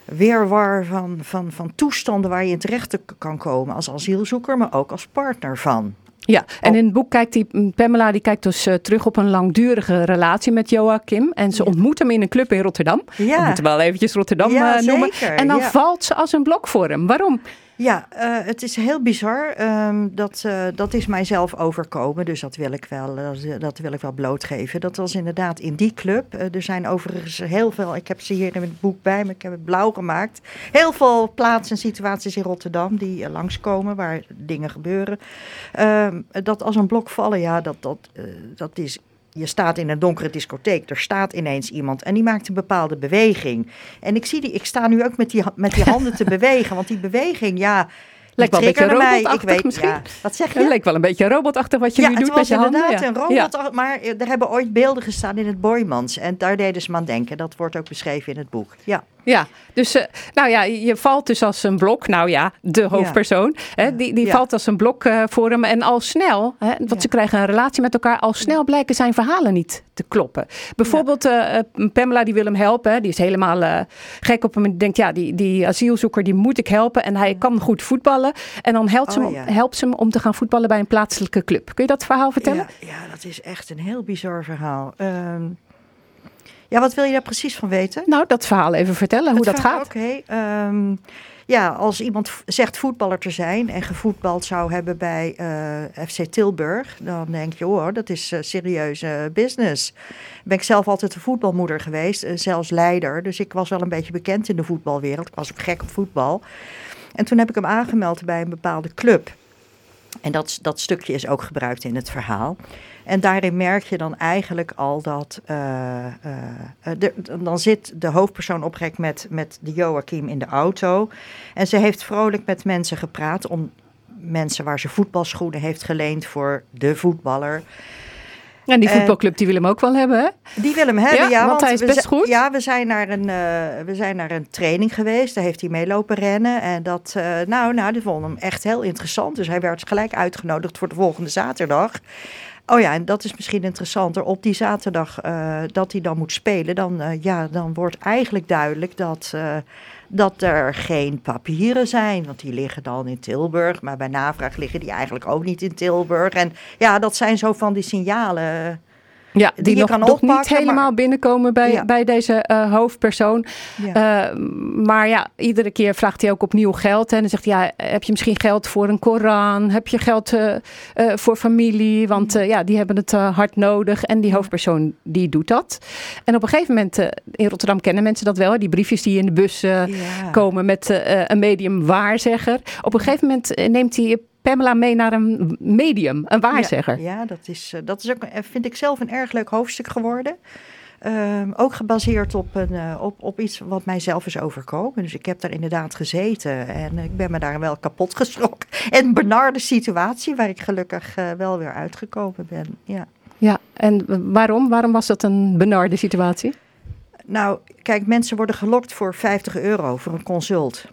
[SPEAKER 15] weerwar van, van, van toestanden waar je in terecht te- kan komen als asielzoeker, maar ook als partner van.
[SPEAKER 2] Ja, en in het boek kijkt die, mm, Pamela die kijkt dus eh, terug op een langdurige relatie met Joachim. En ze ontmoet hem in een club in Rotterdam.
[SPEAKER 15] Ja.
[SPEAKER 2] We moeten wel eventjes Rotterdam
[SPEAKER 15] Ja,
[SPEAKER 2] eh, noemen.
[SPEAKER 15] zeker,
[SPEAKER 2] En dan valt ze als een blok voor hem. Waarom?
[SPEAKER 15] Ja, eh, het is heel bizar. Ehm, dat, eh, dat is mijzelf overkomen, dus dat wil, ik wel, eh, dat wil ik wel blootgeven. Dat was inderdaad in die club. Er zijn overigens heel veel, ik heb ze hier in het boek bij me, ik heb het blauw gemaakt. Heel veel plaatsen en situaties in Rotterdam die langskomen, waar dingen gebeuren. Ehm, dat als een blok vallen, ja, dat, dat, dat is je staat in een donkere discotheek, er staat ineens iemand en die maakt een bepaalde beweging. En ik zie die, ik sta nu ook met die, met die handen te bewegen, want die beweging, ja.
[SPEAKER 2] Lijkt wel een beetje.
[SPEAKER 15] Ik
[SPEAKER 2] robotachtig
[SPEAKER 15] weet,
[SPEAKER 2] misschien.
[SPEAKER 15] ja. Wat zeg je?
[SPEAKER 2] Het leek wel een beetje robotachtig wat je
[SPEAKER 15] ja,
[SPEAKER 2] nu doet met je handen.
[SPEAKER 15] inderdaad
[SPEAKER 2] ja.
[SPEAKER 15] een robot, maar eh, er hebben ooit beelden gestaan in het Boymans. En daar deden ze me aan denken. Dat wordt ook beschreven in het boek. Ja.
[SPEAKER 2] Ja, dus eh, nou ja, je valt dus als een blok. Nou ja, de hoofdpersoon. Hè, die die
[SPEAKER 15] Ja.
[SPEAKER 2] valt als een blok eh, voor hem. En al snel, hè, want ze krijgen een relatie met elkaar. Al snel blijken zijn verhalen niet te kloppen. Bijvoorbeeld eh, Pamela die wil hem helpen. Die is helemaal gek op hem. En die denkt, ja, die, die asielzoeker die moet ik helpen. En hij kan goed voetballen. En dan helpt, ze,
[SPEAKER 15] Oh,
[SPEAKER 2] hem,
[SPEAKER 15] ja.
[SPEAKER 2] helpt ze hem om te gaan voetballen bij een plaatselijke club. Kun je dat verhaal vertellen?
[SPEAKER 15] Ja, ja, dat is echt een heel bizar verhaal. Ehm, ja, wat wil je daar precies van weten?
[SPEAKER 2] Nou, dat verhaal even vertellen, hoe dat
[SPEAKER 15] verhaal-
[SPEAKER 2] gaat.
[SPEAKER 15] Oké. ehm, ja, als iemand zegt voetballer te zijn en gevoetbald zou hebben bij eh, FC Tilburg, dan denk je, hoor, dat is eh, serieuze business. Ben ik zelf altijd een voetbalmoeder geweest, eh, zelfs leider. Dus ik was wel een beetje bekend in de voetbalwereld. Ik was ook gek op voetbal. En toen heb ik hem aangemeld bij een bepaalde club. En dat, dat stukje is ook gebruikt in het verhaal. En daarin merk je dan eigenlijk al dat. eh, eh, eh, dan zit de hoofdpersoon opgek met, met de Joachim in de auto. En ze heeft vrolijk met mensen gepraat. Om mensen waar ze voetbalschoenen heeft geleend voor de voetballer.
[SPEAKER 2] En die
[SPEAKER 15] En-
[SPEAKER 2] voetbalclub die wil hem ook wel hebben, hè?
[SPEAKER 15] Die wil hem hebben, ja.
[SPEAKER 2] want hij is best goed.
[SPEAKER 15] Ja, we zijn, naar een, eh, we zijn naar een training geweest. Daar heeft hij meelopen rennen. En dat, eh, nou, nou, die vond hem echt heel interessant. Dus hij werd gelijk uitgenodigd voor de volgende zaterdag. Oh ja, en dat is misschien interessanter. Op die zaterdag eh, dat hij dan moet spelen, dan, eh, ja, dan wordt eigenlijk duidelijk dat, eh, dat er geen papieren zijn. Want die liggen dan in Tilburg. Maar bij navraag liggen die eigenlijk ook niet in Tilburg. En ja, dat zijn zo van die signalen.
[SPEAKER 2] Ja, die, nog,
[SPEAKER 15] kan
[SPEAKER 2] nog niet helemaal
[SPEAKER 15] maar-
[SPEAKER 2] binnenkomen bij,
[SPEAKER 15] Ja.
[SPEAKER 2] bij deze eh, hoofdpersoon.
[SPEAKER 15] Ja.
[SPEAKER 2] Eh, maar ja, iedere keer vraagt hij ook opnieuw geld. hè. En dan zegt hij, ja, heb je misschien geld voor een Koran? Heb je geld eh, voor familie? Want eh, ja, die hebben het hard nodig. En die hoofdpersoon, die doet dat. En op een gegeven moment, in Rotterdam kennen mensen dat wel. hè, Die briefjes die in de bus komen met een medium waarzegger. Op een gegeven moment neemt hij Pamela mee naar een medium, een waarzegger.
[SPEAKER 15] Ja, ja, dat, is, eh, dat is ook, eh, vind ik zelf een erg leuk hoofdstuk geworden. Ehm, ook gebaseerd op, een, eh, op, op iets wat mij zelf is overkomen. Dus ik heb daar inderdaad gezeten en ik ben me daar wel kapot geschrokken. En een benarde situatie waar ik gelukkig wel weer uitgekomen ben. Ja.
[SPEAKER 2] Ja, en waarom? Waarom was dat een benarde situatie?
[SPEAKER 15] Nou, kijk, mensen worden gelokt voor 50 euro voor een consult.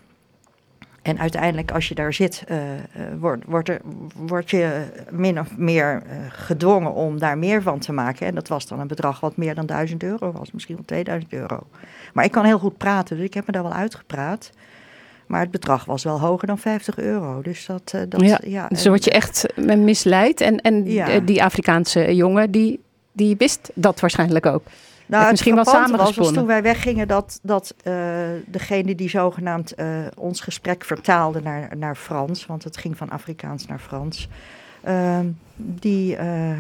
[SPEAKER 15] En uiteindelijk, als je daar zit, eh, eh, wordt wordt er, word je min of meer eh, gedwongen om daar meer van te maken. En dat was dan een bedrag wat meer dan 1000 euro was, misschien wel 2000 euro. Maar ik kan heel goed praten, dus ik heb me daar wel uitgepraat. Maar het bedrag was wel hoger dan 50 euro. Dus dat. eh, dat
[SPEAKER 2] ja,
[SPEAKER 15] ja,
[SPEAKER 2] dus dan word je echt misleid. En, en
[SPEAKER 15] Ja.
[SPEAKER 2] die Afrikaanse jongen, die, die wist dat waarschijnlijk ook.
[SPEAKER 15] Nou,
[SPEAKER 2] misschien wel
[SPEAKER 15] frappante was, was toen wij weggingen dat, dat eh, degene die zogenaamd eh, ons gesprek vertaalde naar, naar Frans, want het ging van Afrikaans naar Frans, ehm, die, eh,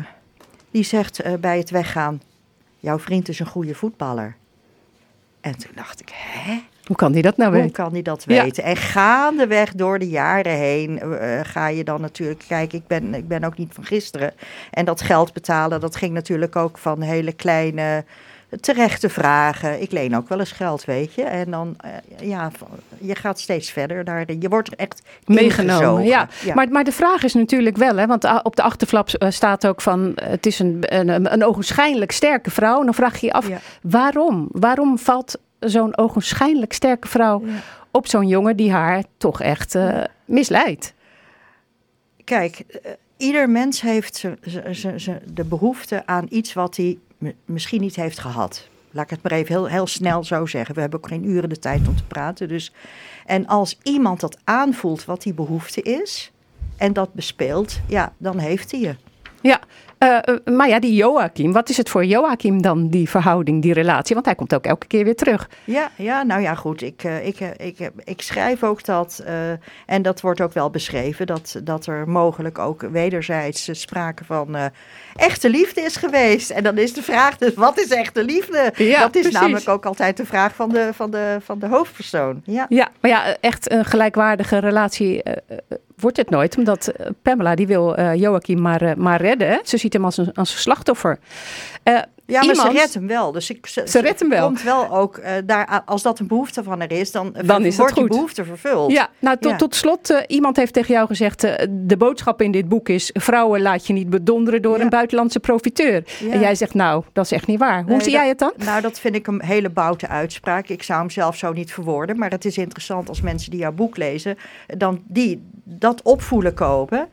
[SPEAKER 15] die zegt bij het weggaan, jouw vriend is een goede voetballer. En toen dacht ik, hè?
[SPEAKER 2] Hoe kan die dat nou
[SPEAKER 15] Hoe
[SPEAKER 2] weten?
[SPEAKER 15] kan die dat
[SPEAKER 2] Ja.
[SPEAKER 15] weten? En gaandeweg door de jaren heen ga je dan natuurlijk... Kijk, ik ben, ik ben ook niet van gisteren. En dat geld betalen, dat ging natuurlijk ook van hele kleine terechte vragen. Ik leen ook wel eens geld, weet je. En dan, eh, ja, je gaat steeds verder. Daar, je wordt echt
[SPEAKER 2] Meegenomen, ja. Maar, maar de vraag is natuurlijk wel, hè, want op de achterflap eh, staat ook van... eh, het is een, een, een ogenschijnlijk sterke vrouw. En dan vraag je je af, waarom? Waarom valt zo'n ogenschijnlijk sterke vrouw op zo'n jongen... die haar toch echt eh, misleidt?
[SPEAKER 15] Kijk, ieder mens heeft de behoefte aan iets wat hij misschien niet heeft gehad. Laat ik het maar even heel, heel snel zo zeggen. We hebben ook geen uren de tijd om te praten. Dus. En als iemand dat aanvoelt wat die behoefte is en dat bespeelt, ja, dan heeft hij je.
[SPEAKER 2] Ja, eh, eh, maar ja, die Joachim, wat is het voor Joachim dan, die verhouding, die relatie? Want hij komt ook elke keer weer terug.
[SPEAKER 15] Ja, ja nou ja, goed. Ik, eh, ik, ik, ik, schrijf ook dat, en dat wordt ook wel beschreven, dat, dat er mogelijk ook wederzijds sprake van echte liefde is geweest. En dan is de vraag dus, wat is echte liefde?
[SPEAKER 2] Ja,
[SPEAKER 15] dat is
[SPEAKER 2] precies.
[SPEAKER 15] namelijk ook altijd de vraag van de, van de, van de hoofdpersoon. Ja.
[SPEAKER 2] Ja, maar ja, echt een gelijkwaardige relatie wordt het nooit. Omdat eh, Pamela, die wil eh, Joachim maar, eh, maar redden. Ze ziet hem als een, als een slachtoffer. Eh,
[SPEAKER 15] Ja, maar
[SPEAKER 2] iemand-
[SPEAKER 15] ze redt hem wel. Dus ik, ze,
[SPEAKER 2] Ze redt hem wel.
[SPEAKER 15] komt wel ook eh, daar, als dat een behoefte van er is, dan,
[SPEAKER 2] Dan is dat
[SPEAKER 15] wordt die behoefte vervuld.
[SPEAKER 2] Ja, nou tot,
[SPEAKER 15] Ja.
[SPEAKER 2] tot slot, eh, iemand heeft tegen jou gezegd, eh, de boodschap in dit boek is, vrouwen laat je niet bedonderen door een buitenlandse profiteur.
[SPEAKER 15] Ja.
[SPEAKER 2] En jij zegt, nou, dat is echt niet waar. Hoe
[SPEAKER 15] Nee,
[SPEAKER 2] zie
[SPEAKER 15] dat-
[SPEAKER 2] jij het dan?
[SPEAKER 15] Nou, dat vind ik een hele boute uitspraak. Ik zou hem zelf zo niet verwoorden. Maar het is interessant als mensen die jouw boek lezen, dan die dat opvoelen kopen.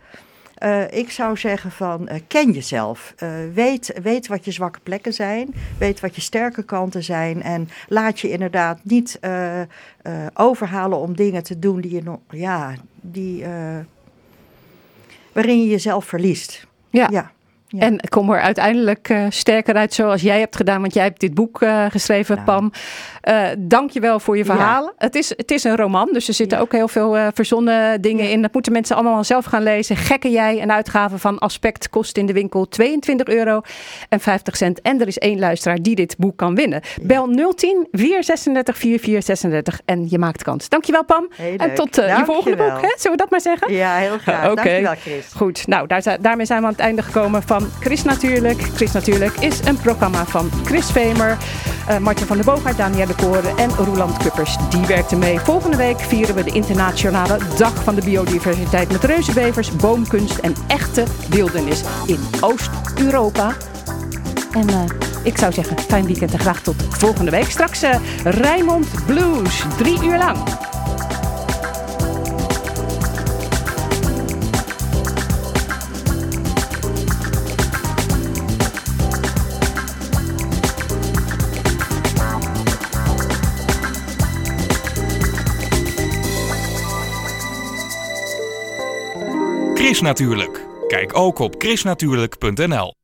[SPEAKER 15] Eh, ik zou zeggen van eh, ken jezelf. Eh, weet, weet wat je zwakke plekken zijn. Weet wat je sterke kanten zijn. En laat je inderdaad niet overhalen om dingen te doen die je nog, ja, die, waarin je jezelf verliest.
[SPEAKER 2] Ja.
[SPEAKER 15] ja.
[SPEAKER 2] En kom er uiteindelijk eh, sterker uit zoals jij hebt gedaan, want jij hebt dit boek eh, geschreven, Pam. Eh Dank je wel voor je.
[SPEAKER 15] Ja.
[SPEAKER 2] verhalen. Het, is, het is een roman, dus er zitten ook heel veel verzonnen dingen in. Dat moeten mensen allemaal zelf gaan lezen. Gekke jij, een uitgave van Aspect kost in de winkel 22 euro en 50 cent. En er is één luisteraar die dit boek kan winnen. Bel 010 436 4436 en je maakt kans. Dankjewel Pam.
[SPEAKER 15] Heel
[SPEAKER 2] En
[SPEAKER 15] leuk.
[SPEAKER 2] tot je volgende boek, hè? zullen we dat maar zeggen?
[SPEAKER 15] Ja, heel graag.
[SPEAKER 2] Oké.
[SPEAKER 15] Dankjewel, Chris.
[SPEAKER 2] Goed, nou daar, daarmee zijn we aan het einde gekomen van Chris Natuurlijk. Chris Natuurlijk is een programma van Chris Vemer, eh Martin van der Boogaard, Danielle de Koren en Roland Kuppers. Die werkten mee. Volgende week vieren we de internationale dag van de biodiversiteit met reuzenbevers, boomkunst en echte wildernis in Oost-Europa. En eh, ik zou zeggen, fijn weekend en graag tot volgende week. Straks eh Rijnmond Blues, drie uur lang.
[SPEAKER 4] Chris Natuurlijk. Kijk ook op chrisnatuurlijk.nl